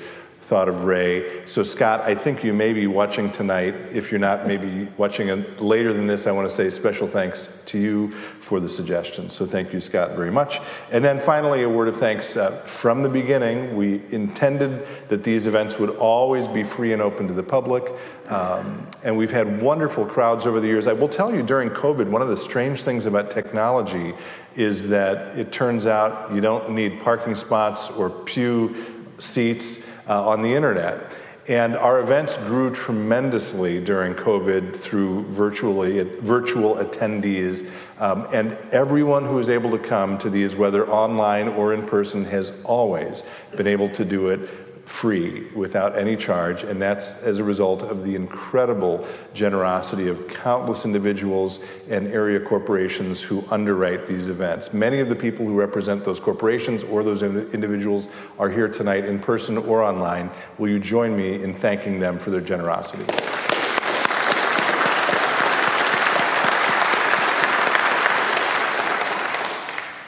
thought of Ray. So, Scott, I think you may be watching tonight. If you're not, maybe watching later than this, I want to say special thanks to you for the suggestion. So, thank you, Scott, very much. And then finally, a word of thanks. Uh, from the beginning, we intended that these events would always be free and open to the public. Um, and we've had wonderful crowds over the years. I will tell you, during COVID, one of the strange things about technology is that it turns out you don't need parking spots or pew seats uh, on the internet. And our events grew tremendously during COVID through virtually, virtual attendees. Um, and everyone who is able to come to these, whether online or in person, has always been able to do it free without any charge, and that's as a result of the incredible generosity of countless individuals and area corporations who underwrite these events. Many of the people who represent those corporations or those individuals are here tonight in person or online. Will you join me in thanking them for their generosity?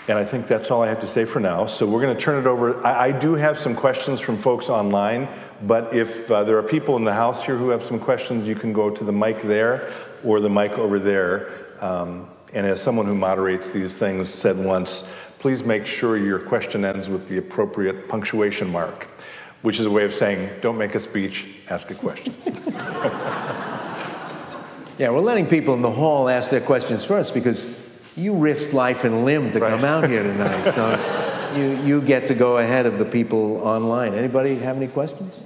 And I think that's all I have to say for now. So we're going to turn it over. I, I do have some questions from folks online, but if uh, there are people in the house here who have some questions, you can go to the mic there or the mic over there. Um, and as someone who moderates these things said once, please make sure your question ends with the appropriate punctuation mark, which is a way of saying, don't make a speech, ask a question. [LAUGHS] yeah, we're letting people in the hall ask their questions first because you risked life and limb to right. come out here tonight. So [LAUGHS] you, you get to go ahead of the people online. Anybody have any questions?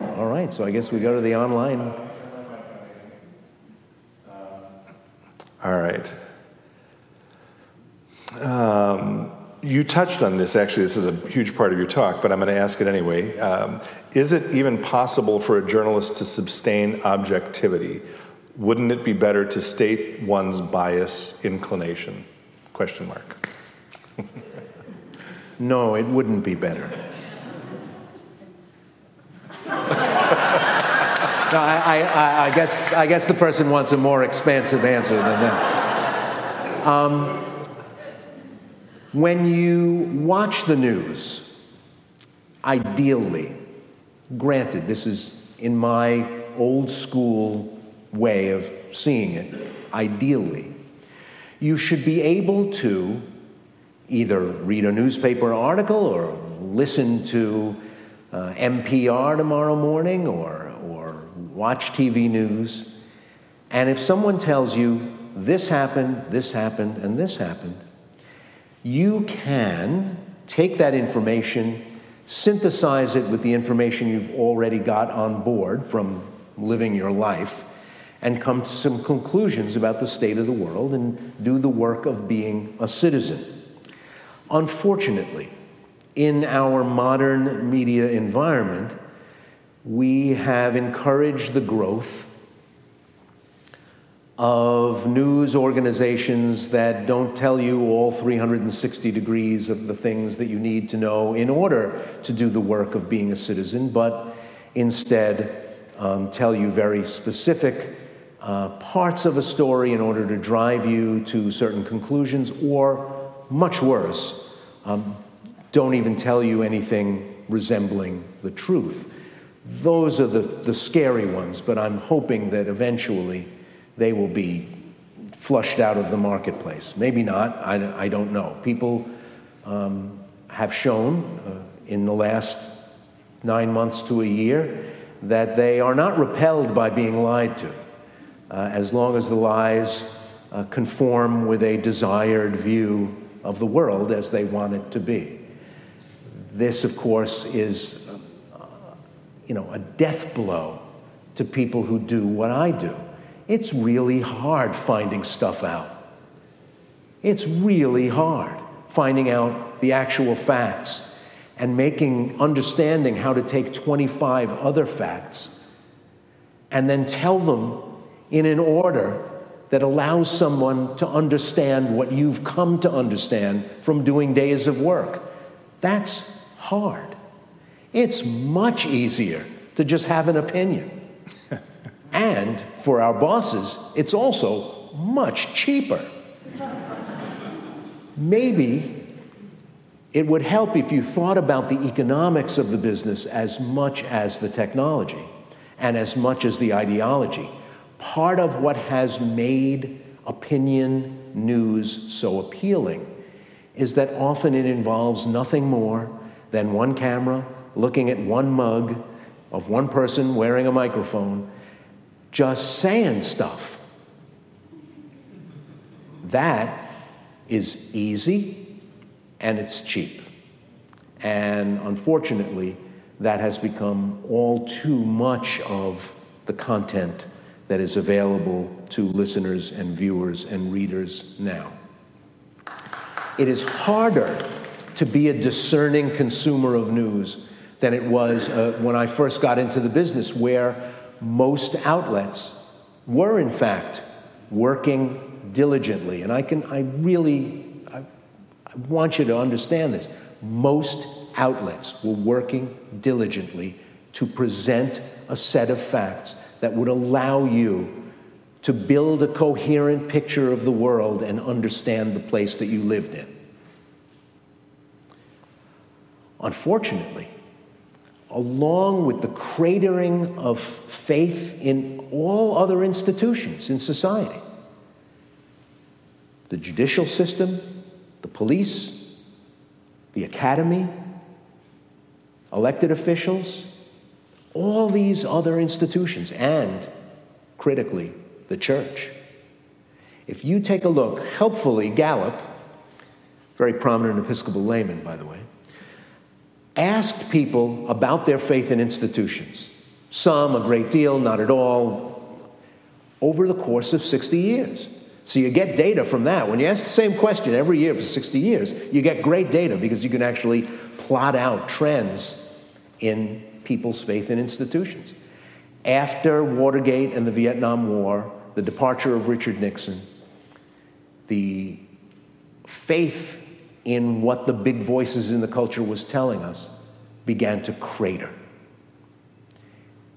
All right, so I guess we go to the online. All right. Um, you touched on this, actually, this is a huge part of your talk, but I'm going to ask it anyway. Um, is it even possible for a journalist to sustain objectivity? Wouldn't it be better to state one's bias inclination? Question mark. [LAUGHS] no, it wouldn't be better. no, I, I, I, guess, I guess the person wants a more expansive answer than that. Um, when you watch the news, ideally, granted, this is in my old school way of seeing it, ideally. You should be able to either read a newspaper article or listen to uh, NPR tomorrow morning or, or watch TV news. And if someone tells you this happened, this happened, and this happened, you can take that information, synthesize it with the information you've already got on board from living your life, and come to some conclusions about the state of the world and do the work of being a citizen. Unfortunately, in our modern media environment, we have encouraged the growth of news organizations that don't tell you all 360 degrees of the things that you need to know in order to do the work of being a citizen, but instead um, tell you very specific uh, parts of a story in order to drive you to certain conclusions, or much worse, um, don't even tell you anything resembling the truth. Those are the, the scary ones, but I'm hoping that eventually they will be flushed out of the marketplace. Maybe not, I, I don't know. People um, have shown uh, in the last nine months to a year that they are not repelled by being lied to, as long as the lies uh, conform with a desired view of the world as they want it to be. This, of course, is uh, you know, a death blow to people who do what I do. It's really hard finding stuff out. It's really hard finding out the actual facts and making understanding how to take 25 other facts and then tell them in an order that allows someone to understand what you've come to understand from doing days of work. That's hard. It's much easier to just have an opinion. [LAUGHS] and for our bosses, it's also much cheaper. Maybe it would help if you thought about the economics of the business as much as the technology and as much as the ideology. Part of what has made opinion news so appealing is that often it involves nothing more than one camera looking at one mug of one person wearing a microphone just saying stuff. That is easy and it's cheap. And unfortunately, that has become all too much of the content that is available to listeners and viewers and readers now. It is harder to be a discerning consumer of news than it was uh, when I first got into the business, where most outlets were, in fact, working diligently. And I can, I really I want you to understand this. Most outlets were working diligently to present a set of facts that would allow you to build a coherent picture of the world and understand the place that you lived in. Unfortunately, along with the cratering of faith in all other institutions in society, the judicial system, the police, the academy, elected officials, all these other institutions, and critically, the church. If you take a look, helpfully, Gallup, very prominent Episcopal layman, by the way, asked people about their faith in institutions. Some, a great deal, not at all, over the course of 60 years. So you get data from that. When you ask the same question every year for 60 years, you get great data because you can actually plot out trends in people's faith in institutions. After Watergate and the Vietnam War, the departure of Richard Nixon, the faith in what the big voices in the culture was telling us began to crater.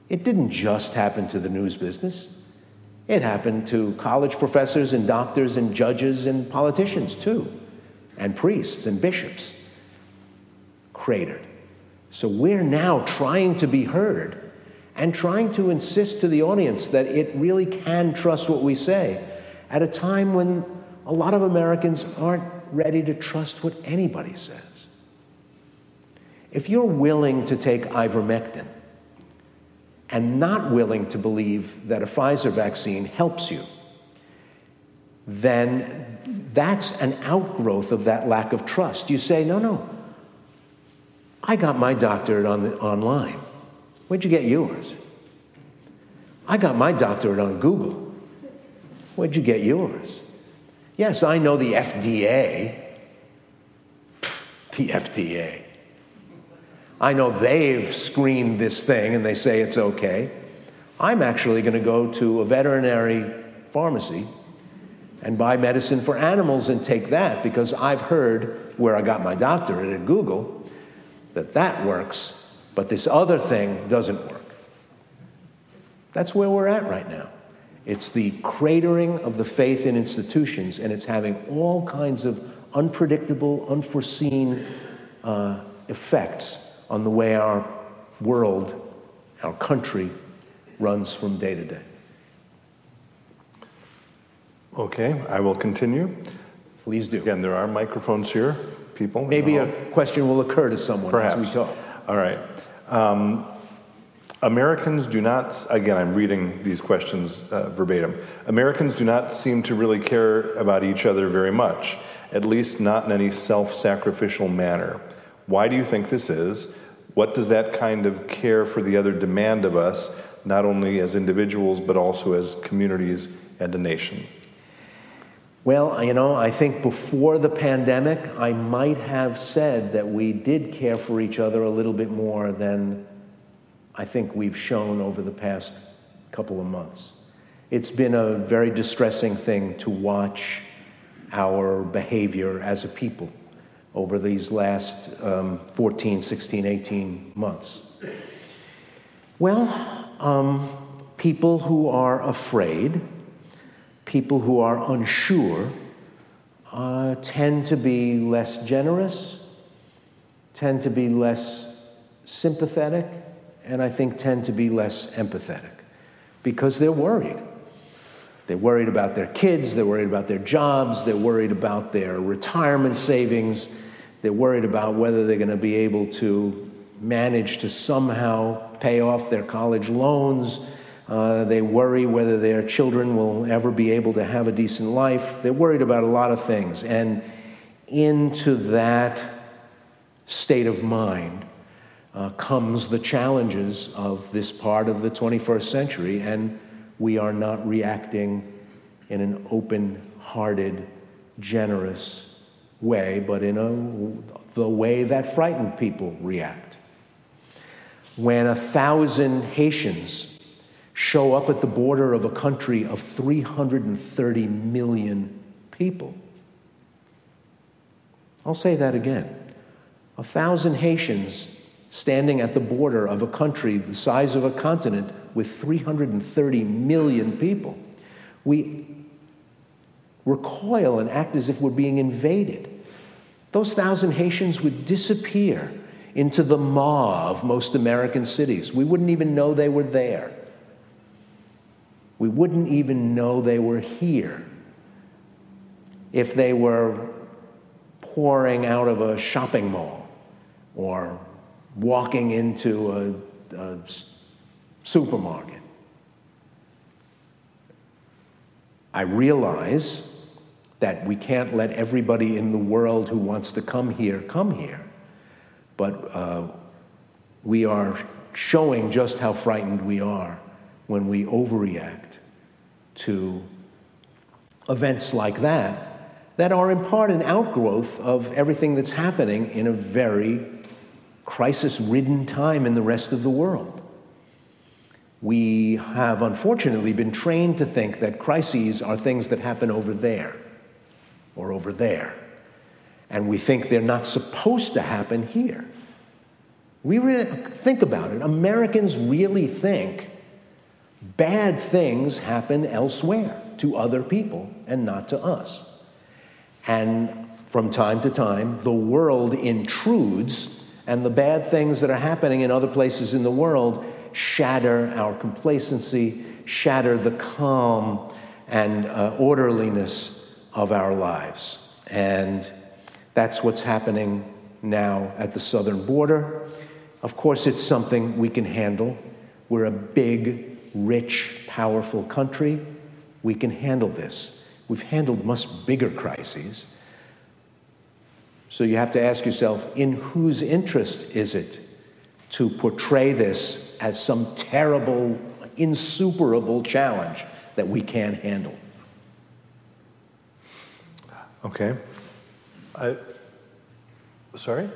It didn't just happen to the news business. It happened to college professors and doctors and judges and politicians too, and priests and bishops. Cratered. So we're now trying to be heard and trying to insist to the audience that it really can trust what we say at a time when a lot of Americans aren't ready to trust what anybody says. If you're willing to take ivermectin, and not willing to believe that a Pfizer vaccine helps you, then that's an outgrowth of that lack of trust. You say, no, no, I got my doctorate on the, online. Where'd you get yours? I got my doctorate on Google. Where'd you get yours? Yes, I know the FDA. the FDA. I know they've screened this thing and they say it's okay. I'm actually going to go to a veterinary pharmacy and buy medicine for animals and take that because I've heard where I got my doctorate at Google that that works, but this other thing doesn't work. That's where we're at right now. It's the cratering of the faith in institutions, and it's having all kinds of unpredictable, unforeseen uh, effects on the way our world, our country, runs from day to day. Okay, I will continue. Please do. Again, there are microphones here, people. Maybe a question will occur to someone Perhaps. as we talk. All right. Um, Americans do not, again, I'm reading these questions uh, verbatim. Americans do not seem to really care about each other very much, at least not in any self sacrificial manner. Why do you think this is? What does that kind of care for the other demand of us, not only as individuals, but also as communities and a nation? Well, you know, I think before the pandemic, I might have said that we did care for each other a little bit more than I think we've shown over the past couple of months. It's been a very distressing thing to watch our behavior as a people over these last um, 14, 16, 18 months. Well, um, people who are afraid, people who are unsure, uh, tend to be less generous, tend to be less sympathetic, and I think tend to be less empathetic because they're worried. They're worried about their kids, they're worried about their jobs, they're worried about their retirement savings, they're worried about whether they're going to be able to manage to somehow pay off their college loans. Uh, they worry whether their children will ever be able to have a decent life. They're worried about a lot of things. And into that state of mind, uh, comes the challenges of this part of the 21st century, and we are not reacting in an open hearted, generous way, but in a, the way that frightened people react. When a thousand Haitians show up at the border of a country of 330 million people, I'll say that again. A thousand Haitians standing at the border of a country the size of a continent with 330 million people. We recoil and act as if we're being invaded. Those thousand Haitians would disappear into the maw of most American cities. We wouldn't even know they were there. We wouldn't even know they were here if they were pouring out of a shopping mall or walking into a, a supermarket. I realize that we can't let everybody in the world who wants to come here come here, but uh, we are showing just how frightened we are when we overreact to events like that that are in part an outgrowth of everything that's happening in a very crisis ridden time in the rest of the world. We have unfortunately been trained to think that crises are things that happen over there or over there. And we think they're not supposed to happen here. We really think about it. Americans really think bad things happen elsewhere to other people and not to us. And from time to time, the world intrudes and the bad things that are happening in other places in the world shatter our complacency, shatter the calm and uh, orderliness of our lives. And that's what's happening now at the southern border. Of course, it's something we can handle. We're a big, rich, powerful country. We can handle this. We've handled much bigger crises. So you have to ask yourself in whose interest is it to portray this as some terrible, insuperable challenge that we can't handle? Okay. I, Sorry?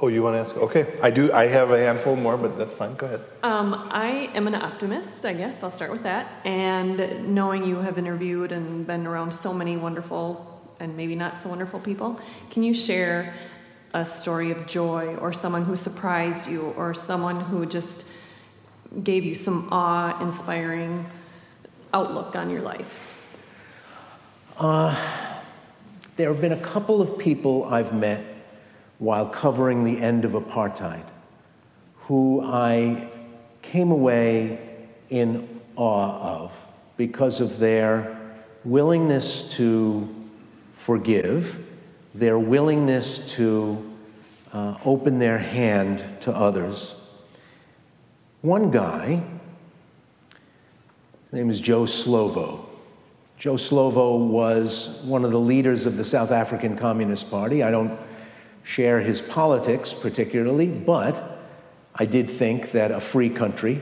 Oh, you want to ask? Okay, I do. I have a handful more, but that's fine. Go ahead. Um, I am an optimist, I guess. I'll start with that. And knowing you have interviewed and been around so many wonderful and maybe not so wonderful people, can you share a story of joy or someone who surprised you or someone who just gave you some awe inspiring outlook on your life? Uh, there have been a couple of people I've met while covering the end of apartheid who I came away in awe of because of their willingness to forgive, their willingness to uh, open their hand to others. One guy, his name is Joe Slovo. Joe Slovo was one of the leaders of the South African Communist Party. I don't share his politics particularly, but I did think that a free country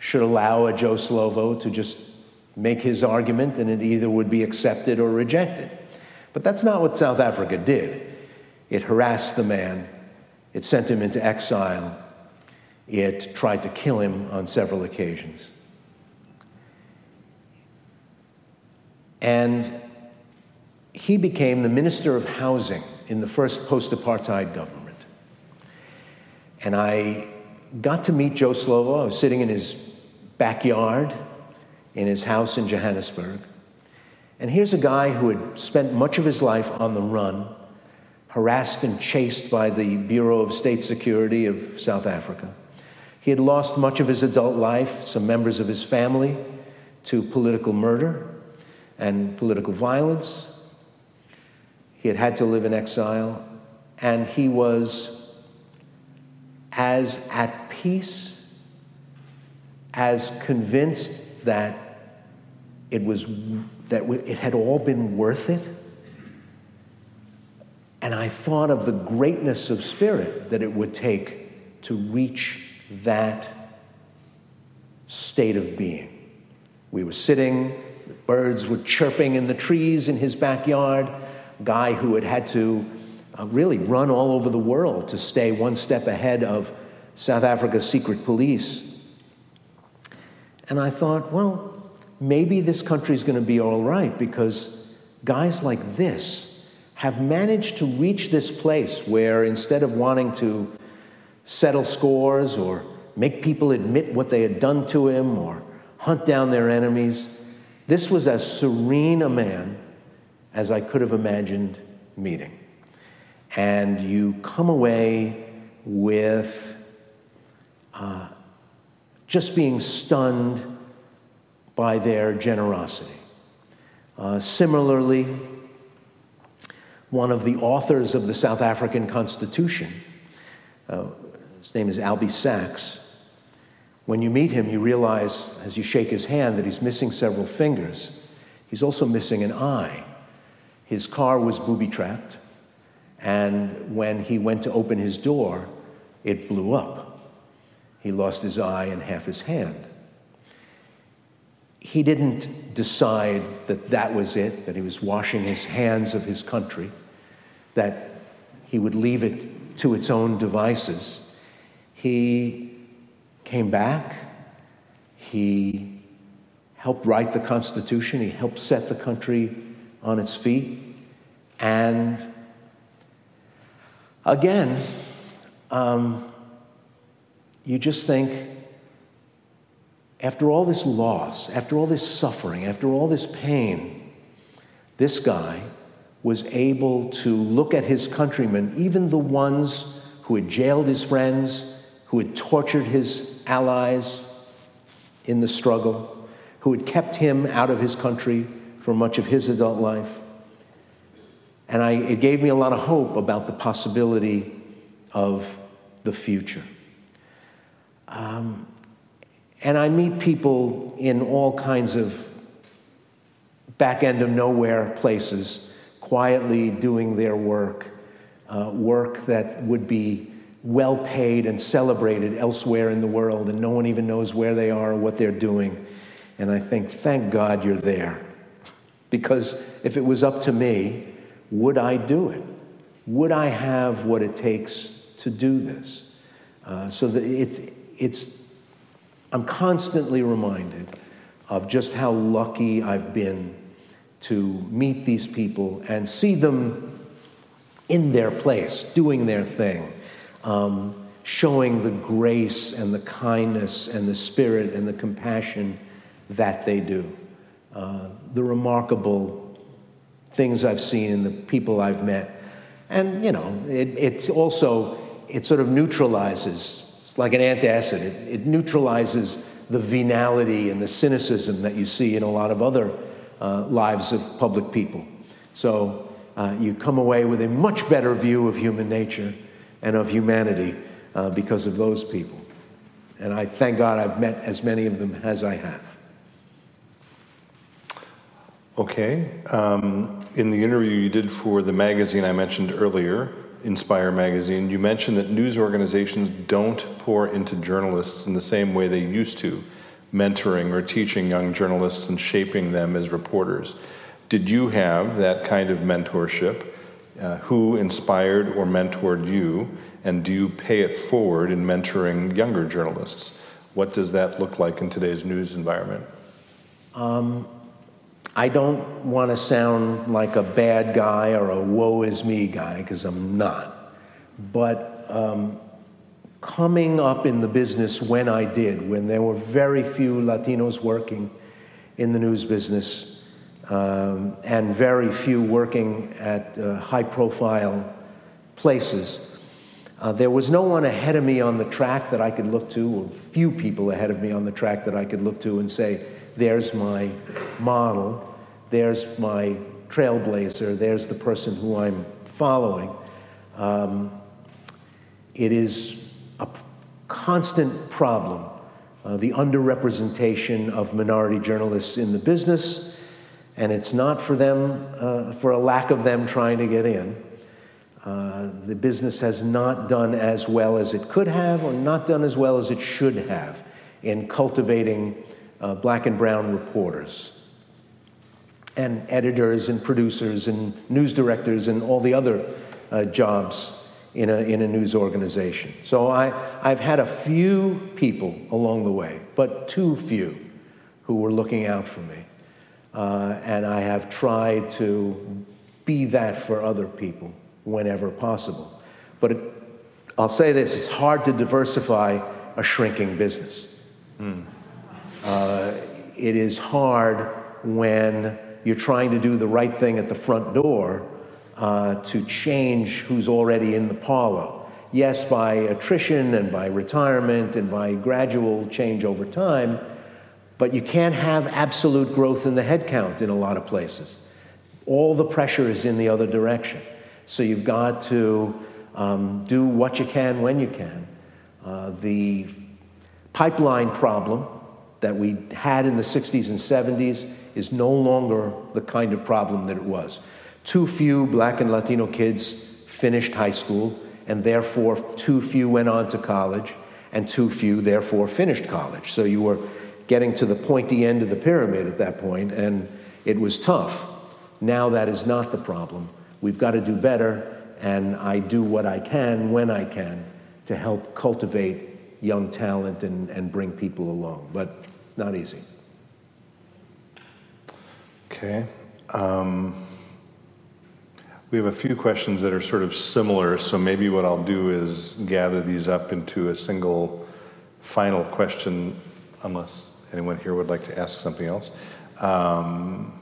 should allow a Joe Slovo to just make his argument and it either would be accepted or rejected. But that's not what South Africa did. It harassed the man, it sent him into exile, it tried to kill him on several occasions. And he became the Minister of Housing in the first post apartheid government. And I got to meet Joe Slovo. I was sitting in his backyard in his house in Johannesburg. And here's a guy who had spent much of his life on the run, harassed and chased by the Bureau of State Security of South Africa. He had lost much of his adult life, some members of his family, to political murder and political violence. He had had to live in exile, and he was as at peace, as convinced that it was that it had all been worth it. And I thought of the greatness of spirit that it would take to reach that state of being. We were sitting, the birds were chirping in the trees in his backyard guy who had had to uh, really run all over the world to stay one step ahead of South Africa's secret police. And I thought, well, maybe this country's going to be all right because guys like this have managed to reach this place where instead of wanting to settle scores or make people admit what they had done to him or hunt down their enemies, this was as serene a man as I could have imagined meeting. And you come away with uh, just being stunned by their generosity. Uh, similarly, one of the authors of the South African Constitution, uh, his name is Albie Sachs. When you meet him, you realize as you shake his hand that he's missing several fingers. He's also missing an eye. His car was booby trapped, and when he went to open his door, it blew up. He lost his eye and half his hand. He didn't decide that that was it, that he was washing his hands of his country, that he would leave it to its own devices. He came back. He helped write the Constitution. He helped set the country on its feet. And again, um, you just think, after all this loss, after all this suffering, after all this pain, this guy was able to look at his countrymen, even the ones who had jailed his friends, who had tortured his allies in the struggle, who had kept him out of his country for much of his adult life. And I, it gave me a lot of hope about the possibility of the future. Um, and I meet people in all kinds of back end of nowhere places, quietly doing their work, uh, work that would be well paid and celebrated elsewhere in the world, and no one even knows where they are or what they're doing. And I think, thank God you're there. Because if it was up to me, would I do it? would I have what it takes to do this? Uh, so that it, it's, I'm constantly reminded of just how lucky I've been to meet these people and see them in their place, doing their thing, um, showing the grace and the kindness and the spirit and the compassion that they do. Uh, the remarkable things I've seen and the people I've met. And, you know, it, it's also, it sort of neutralizes, like an antacid, it, it neutralizes the venality and the cynicism that you see in a lot of other uh, lives of public people. So uh, you come away with a much better view of human nature and of humanity uh, because of those people. And I thank God I've met as many of them as I have. Okay. Um, in the interview you did for the magazine I mentioned earlier, Inspire magazine, you mentioned that news organizations don't pour into journalists in the same way they used to, mentoring or teaching young journalists and shaping them as reporters. Did you have that kind of mentorship? Uh, who inspired or mentored you? And do you pay it forward in mentoring younger journalists? What does that look like in today's news environment? Um, I don't want to sound like a bad guy or a woe is me guy, because I'm not. But um, coming up in the business when I did, when there were very few Latinos working in the news business um, and very few working at uh, high profile places, uh, there was no one ahead of me on the track that I could look to, or few people ahead of me on the track that I could look to and say, there's my model, there's my trailblazer, there's the person who I'm following. Um, it is a constant problem, uh, the underrepresentation of minority journalists in the business, and it's not for them, uh, for a lack of them trying to get in. Uh, the business has not done as well as it could have, or not done as well as it should have in cultivating uh, black and brown reporters and editors and producers and news directors and all the other uh, jobs in a, in a news organization. So I, I've had a few people along the way, but too few who were looking out for me. Uh, and I have tried to be that for other people whenever possible. But it, I'll say this it's hard to diversify a shrinking business. Mm. Uh, it is hard when you're trying to do the right thing at the front door uh, to change who's already in the parlor. Yes, by attrition and by retirement and by gradual change over time, but you can't have absolute growth in the headcount in a lot of places. All the pressure is in the other direction. So you've got to um, do what you can when you can. Uh, the pipeline problem that we had in the 60s and 70s is no longer the kind of problem that it was. Too few black and Latino kids finished high school, and therefore too few went on to college, and too few therefore finished college. So you were getting to the pointy end of the pyramid at that point, and it was tough. Now that is not the problem. We've got to do better, and I do what I can when I can to help cultivate young talent and, and bring people along. But it's not easy. Okay. Um, we have a few questions that are sort of similar, so maybe what I'll do is gather these up into a single final question, unless anyone here would like to ask something else. Um,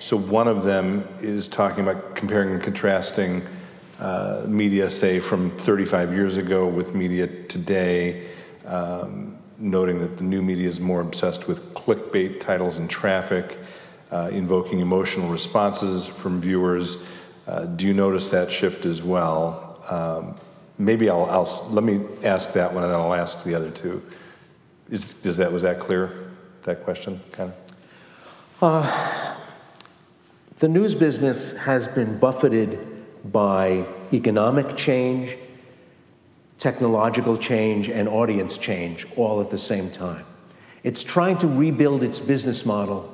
so, one of them is talking about comparing and contrasting uh, media, say, from 35 years ago with media today. Um, noting that the new media is more obsessed with clickbait titles and traffic, uh, invoking emotional responses from viewers. Uh, do you notice that shift as well? Um, maybe I'll, I'll, let me ask that one, and then I'll ask the other two. Is does that was that clear? That question, kind of. Uh, the news business has been buffeted by economic change technological change and audience change all at the same time. It's trying to rebuild its business model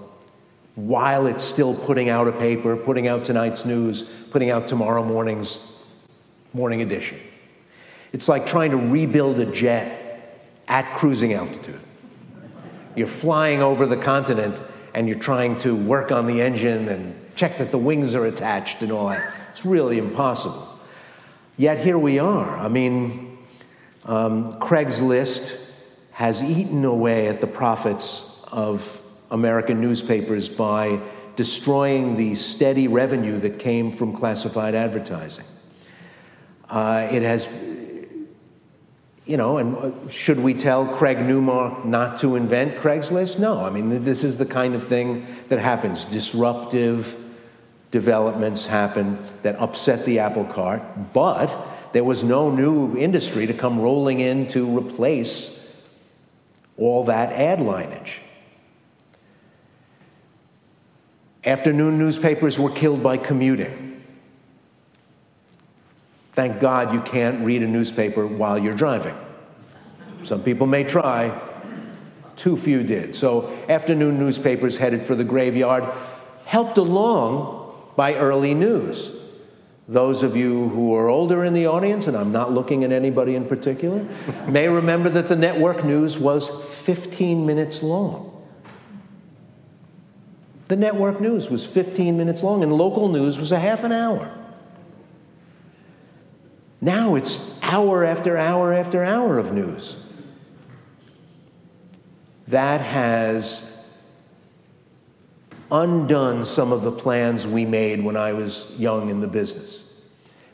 while it's still putting out a paper, putting out tonight's news, putting out tomorrow morning's Morning Edition. It's like trying to rebuild a jet at cruising altitude. You're flying over the continent and you're trying to work on the engine and check that the wings are attached and all that. It's really impossible. Yet here we are. I mean, um, Craigslist has eaten away at the profits of American newspapers by destroying the steady revenue that came from classified advertising. Uh, it has, you know, and uh, should we tell Craig Newmark not to invent Craigslist? No. I mean, this is the kind of thing that happens. Disruptive developments happen that upset the apple cart, but there was no new industry to come rolling in to replace all that ad lineage. Afternoon newspapers were killed by commuting. Thank God you can't read a newspaper while you're driving. Some people may try, too few did. So, afternoon newspapers headed for the graveyard, helped along by early news. Those of you who are older in the audience, and I'm not looking at anybody in particular, may remember that the network news was 15 minutes long. The network news was 15 minutes long, and local news was a half an hour. Now it's hour after hour after hour of news. That has undone some of the plans we made when I was young in the business.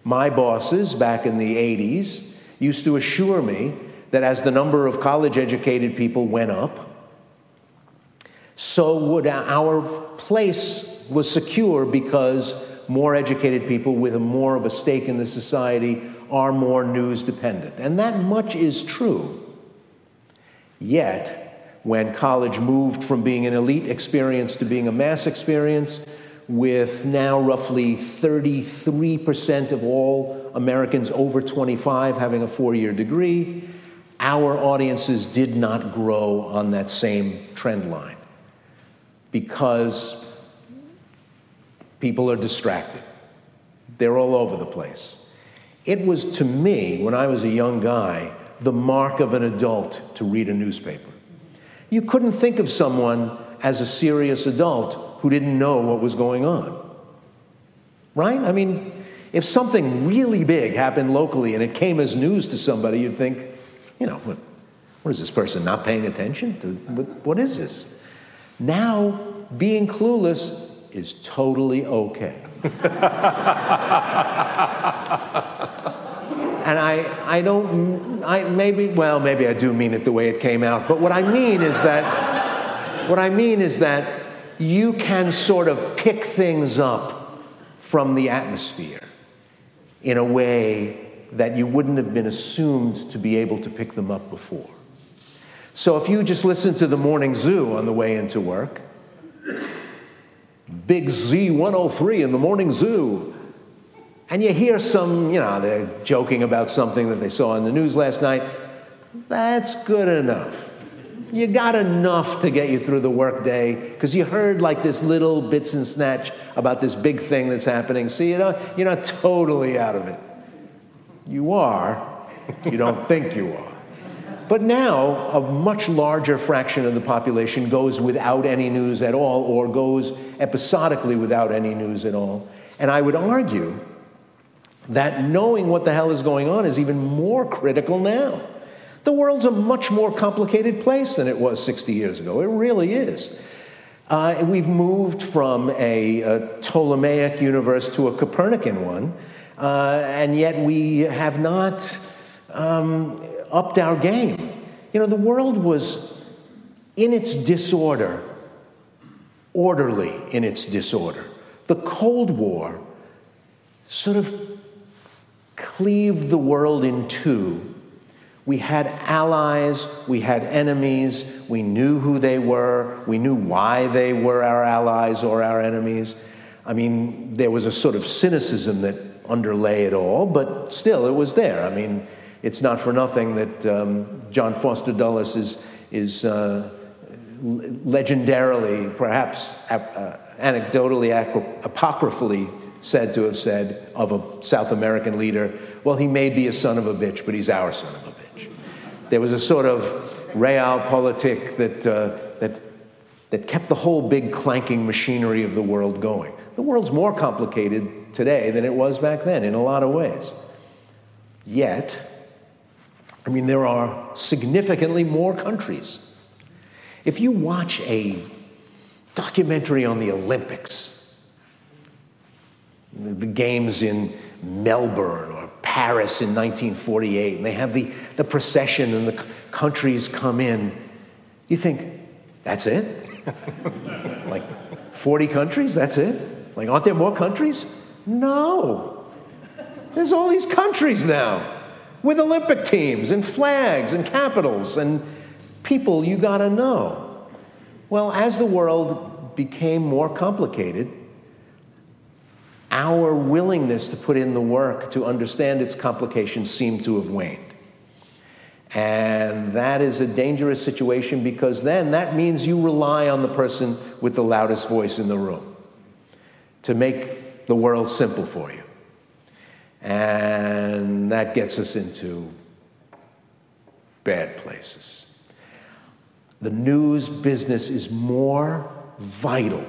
My bosses back in the 80s used to assure me that as the number of college educated people went up, so would our place was secure because more educated people with more of a stake in the society are more news dependent. And that much is true. Yet, when college moved from being an elite experience to being a mass experience, with now roughly 33% of all Americans over 25 having a four year degree, our audiences did not grow on that same trend line because people are distracted. They're all over the place. It was to me, when I was a young guy, the mark of an adult to read a newspaper. You couldn't think of someone as a serious adult who didn't know what was going on. Right? I mean, if something really big happened locally and it came as news to somebody, you'd think, you know, what, what is this person not paying attention to? What, what is this? Now, being clueless is totally okay. [LAUGHS] and I, I don't, I maybe, well, maybe I do mean it the way it came out, but what I mean is that, what I mean is that you can sort of pick things up from the atmosphere in a way that you wouldn't have been assumed to be able to pick them up before. So if you just listen to the morning zoo on the way into work, Big Z103 in the morning zoo, and you hear some, you know, they're joking about something that they saw in the news last night, that's good enough. You got enough to get you through the workday because you heard like this little bits and snatch about this big thing that's happening. So you know, you're not totally out of it. You are, you don't [LAUGHS] think you are. But now, a much larger fraction of the population goes without any news at all or goes episodically without any news at all. And I would argue that knowing what the hell is going on is even more critical now. The world's a much more complicated place than it was 60 years ago. It really is. Uh, we've moved from a, a, Ptolemaic universe to a Copernican one, uh, and yet we have not um, upped our game. You know, the world was in its disorder, orderly in its disorder. The Cold War sort of cleaved the world in two. We had allies, we had enemies, we knew who they were, we knew why they were our allies or our enemies. I mean, there was a sort of cynicism that underlay it all, but still, it was there. I mean, it's not for nothing that um, John Foster Dulles is, is uh, legendarily, perhaps uh, anecdotally, apocryphally said to have said of a South American leader, well, he may be a son of a bitch, but he's our son of a bitch. There was a sort of realpolitik that, uh, that, that kept the whole big clanking machinery of the world going. The world's more complicated today than it was back then in a lot of ways. Yet, I mean, there are significantly more countries. If you watch a documentary on the Olympics, the games in Melbourne or Paris in 1948, and they have the, the procession and the countries come in, you think, that's it? [LAUGHS] like 40 countries, that's it? Like, aren't there more countries? No. There's all these countries now with Olympic teams and flags and capitals and people you gotta know. Well, as the world became more complicated, our willingness to put in the work to understand its complications seemed to have waned. And that is a dangerous situation because then that means you rely on the person with the loudest voice in the room to make the world simple for you. And that gets us into bad places. The news business is more vital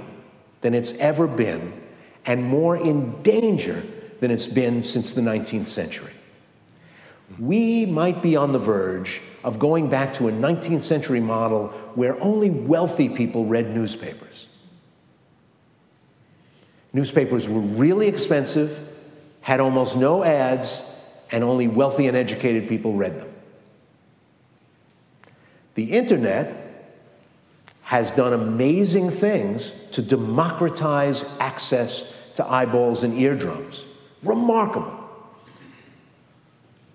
than it's ever been and more in danger than it's been since the 19th century. We might be on the verge of going back to a 19th century model where only wealthy people read newspapers. Newspapers were really expensive, had almost no ads, and only wealthy and educated people read them. The internet has done amazing things to democratize access to eyeballs and eardrums. Remarkable.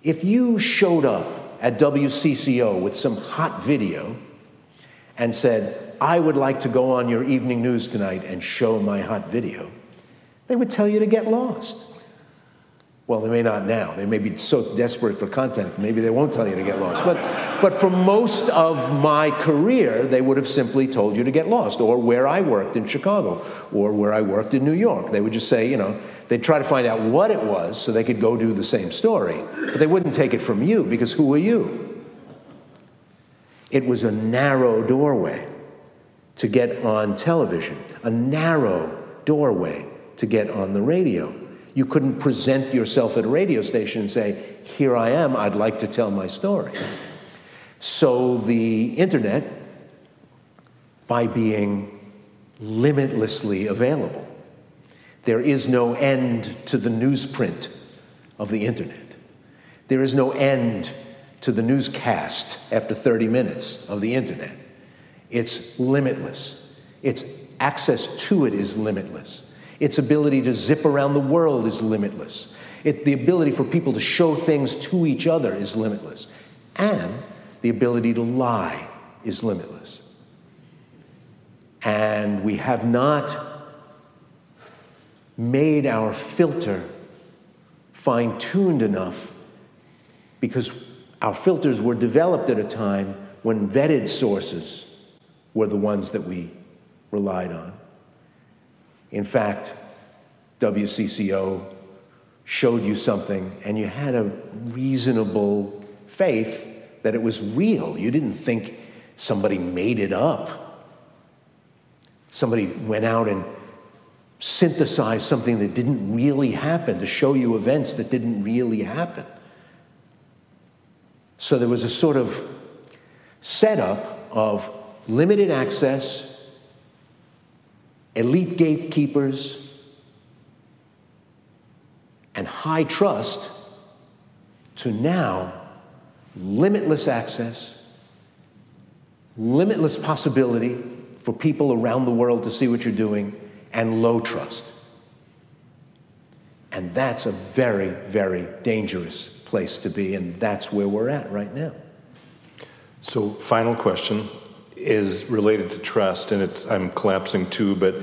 If you showed up at WCCO with some hot video and said, I would like to go on your evening news tonight and show my hot video, they would tell you to get lost. Well, they may not now. They may be so desperate for content, maybe they won't tell you to get lost. But, but for most of my career, they would have simply told you to get lost, or where I worked in Chicago, or where I worked in New York. They would just say, you know, they'd try to find out what it was so they could go do the same story, but they wouldn't take it from you because who are you? It was a narrow doorway to get on television, a narrow doorway to get on the radio. You couldn't present yourself at a radio station and say, Here I am, I'd like to tell my story. So the internet, by being limitlessly available, there is no end to the newsprint of the internet. There is no end to the newscast after 30 minutes of the internet. It's limitless. Its access to it is limitless. Its ability to zip around the world is limitless. It, the ability for people to show things to each other is limitless. And the ability to lie is limitless. And we have not made our filter fine tuned enough because our filters were developed at a time when vetted sources were the ones that we relied on. In fact, WCCO showed you something and you had a reasonable faith that it was real. You didn't think somebody made it up. Somebody went out and synthesized something that didn't really happen to show you events that didn't really happen. So there was a sort of setup of limited access elite gatekeepers, and high trust to now limitless access, limitless possibility for people around the world to see what you're doing, and low trust. And that's a very, very dangerous place to be, and that's where we're at right now. So, final question is related to trust, and it's I'm collapsing too, but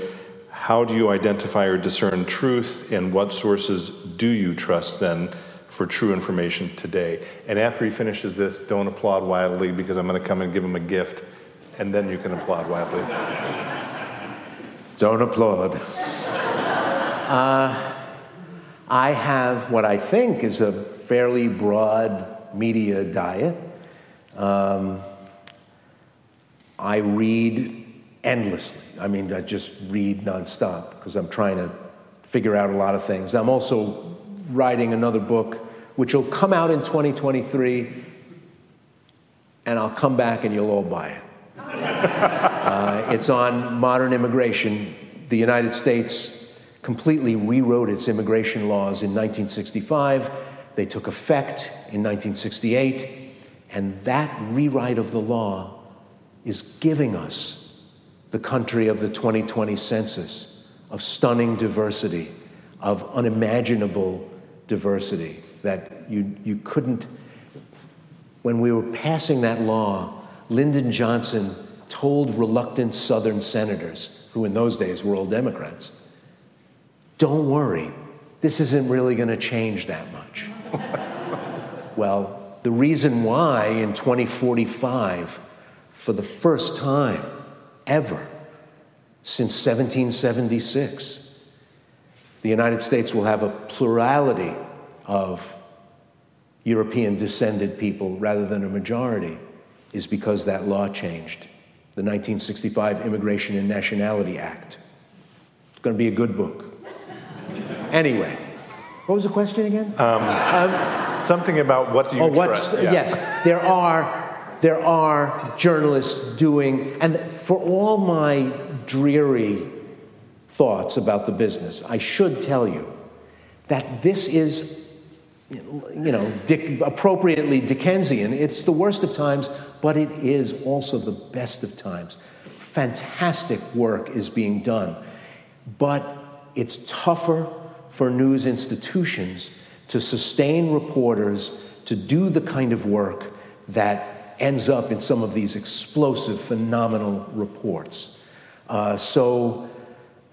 how do you identify or discern truth, and what sources do you trust then for true information today? And after he finishes this, don't applaud wildly because I'm going to come and give him a gift, and then you can applaud wildly. Don't applaud. Uh, I have what I think is a fairly broad media diet. Um, I read endlessly. I mean, I just read nonstop because I'm trying to figure out a lot of things. I'm also writing another book, which will come out in 2023, and I'll come back and you'll all buy it. [LAUGHS] uh, it's on modern immigration. The United States completely rewrote its immigration laws in 1965. They took effect in 1968, and that rewrite of the law is giving us the country of the 2020 census of stunning diversity, of unimaginable diversity that you, you couldn't. When we were passing that law, Lyndon Johnson told reluctant Southern senators, who in those days were all Democrats, don't worry, this isn't really going to change that much. [LAUGHS] well, the reason why in 2045, for the first time ever since 1776, the United States will have a plurality of European descended people rather than a majority is because that law changed. The 1965 Immigration and Nationality Act. It's going to be a good book. Anyway, what was the question again? Um, um, something about what do you oh, what's, yeah. Yes, there are there are journalists doing, and for all my dreary thoughts about the business, I should tell you that this is, you know, Dick, appropriately Dickensian. It's the worst of times, but it is also the best of times. Fantastic work is being done, but it's tougher for news institutions to sustain reporters to do the kind of work that ends up in some of these explosive, phenomenal reports. Uh, so,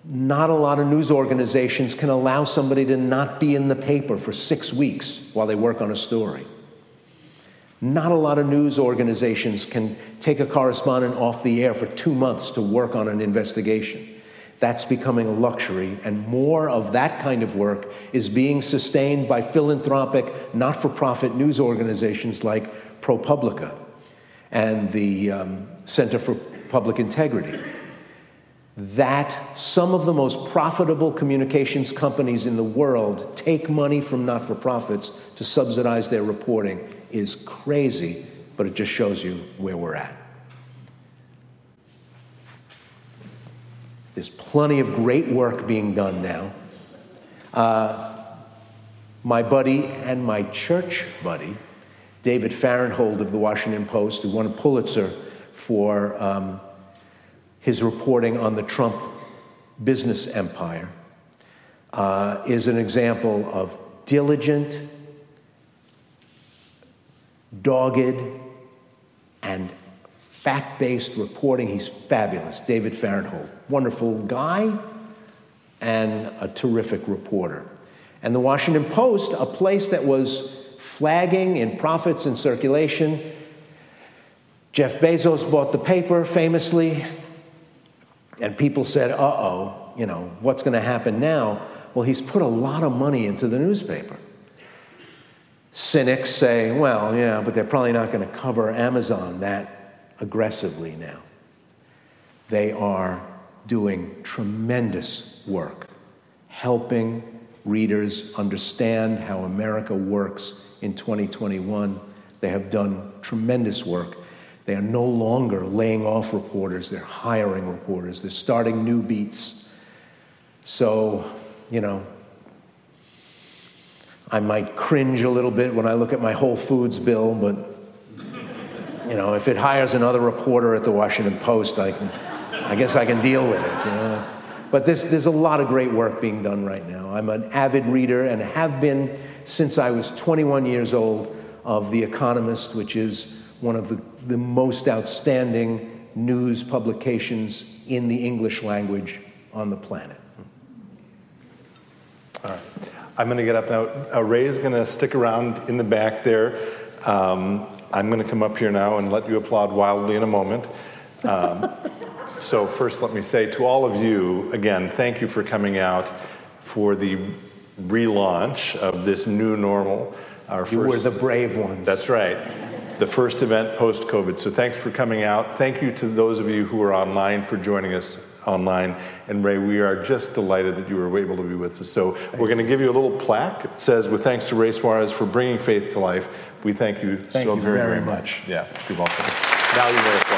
not a lot of news organizations can allow somebody to not be in the paper for six weeks while they work on a story. Not a lot of news organizations can take a correspondent off the air for two months to work on an investigation. That's becoming a luxury, and more of that kind of work is being sustained by philanthropic, not for profit news organizations like ProPublica and the um, Center for Public Integrity. That some of the most profitable communications companies in the world take money from not for profits to subsidize their reporting is crazy, but it just shows you where we're at. There's plenty of great work being done now. Uh, my buddy and my church buddy, David Fahrenthold of the Washington Post, who won a Pulitzer for um, his reporting on the Trump business empire, uh, is an example of diligent, dogged, and fact based reporting. He's fabulous. David Fahrenthold, wonderful guy and a terrific reporter. And the Washington Post, a place that was flagging in profits and circulation. Jeff Bezos bought the paper famously, and people said, uh oh, you know, what's going to happen now? Well, he's put a lot of money into the newspaper. Cynics say, well, yeah, but they're probably not going to cover Amazon that aggressively now. They are doing tremendous work, helping readers understand how America works in 2021. They have done tremendous work. They are no longer laying off reporters, they're hiring reporters, they're starting new beats. So, you know, I might cringe a little bit when I look at my Whole Foods bill, but you know, if it hires another reporter at the Washington Post, I, can, I guess I can deal with it. You know? But there's, there's a lot of great work being done right now. I'm an avid reader and have been since I was 21 years old of The Economist, which is one of the, the most outstanding news publications in the English language on the planet. All right. I'm going to get up now. Uh, Ray's going to stick around in the back there. Um, I'm going to come up here now and let you applaud wildly in a moment. Um, [LAUGHS] so, first, let me say to all of you again, thank you for coming out for the relaunch of this new normal. Our You were the brave ones. that's right, the first event post COVID. So thanks for coming out. Thank you to those of you who are online for joining us online. And Ray, we are just delighted that you were able to be with us. So we're going to give you a little plaque. It says, with thanks to Ray Suarez for bringing faith to life. We thank you Thank so you very, very very much. Yeah, you're welcome. Now you may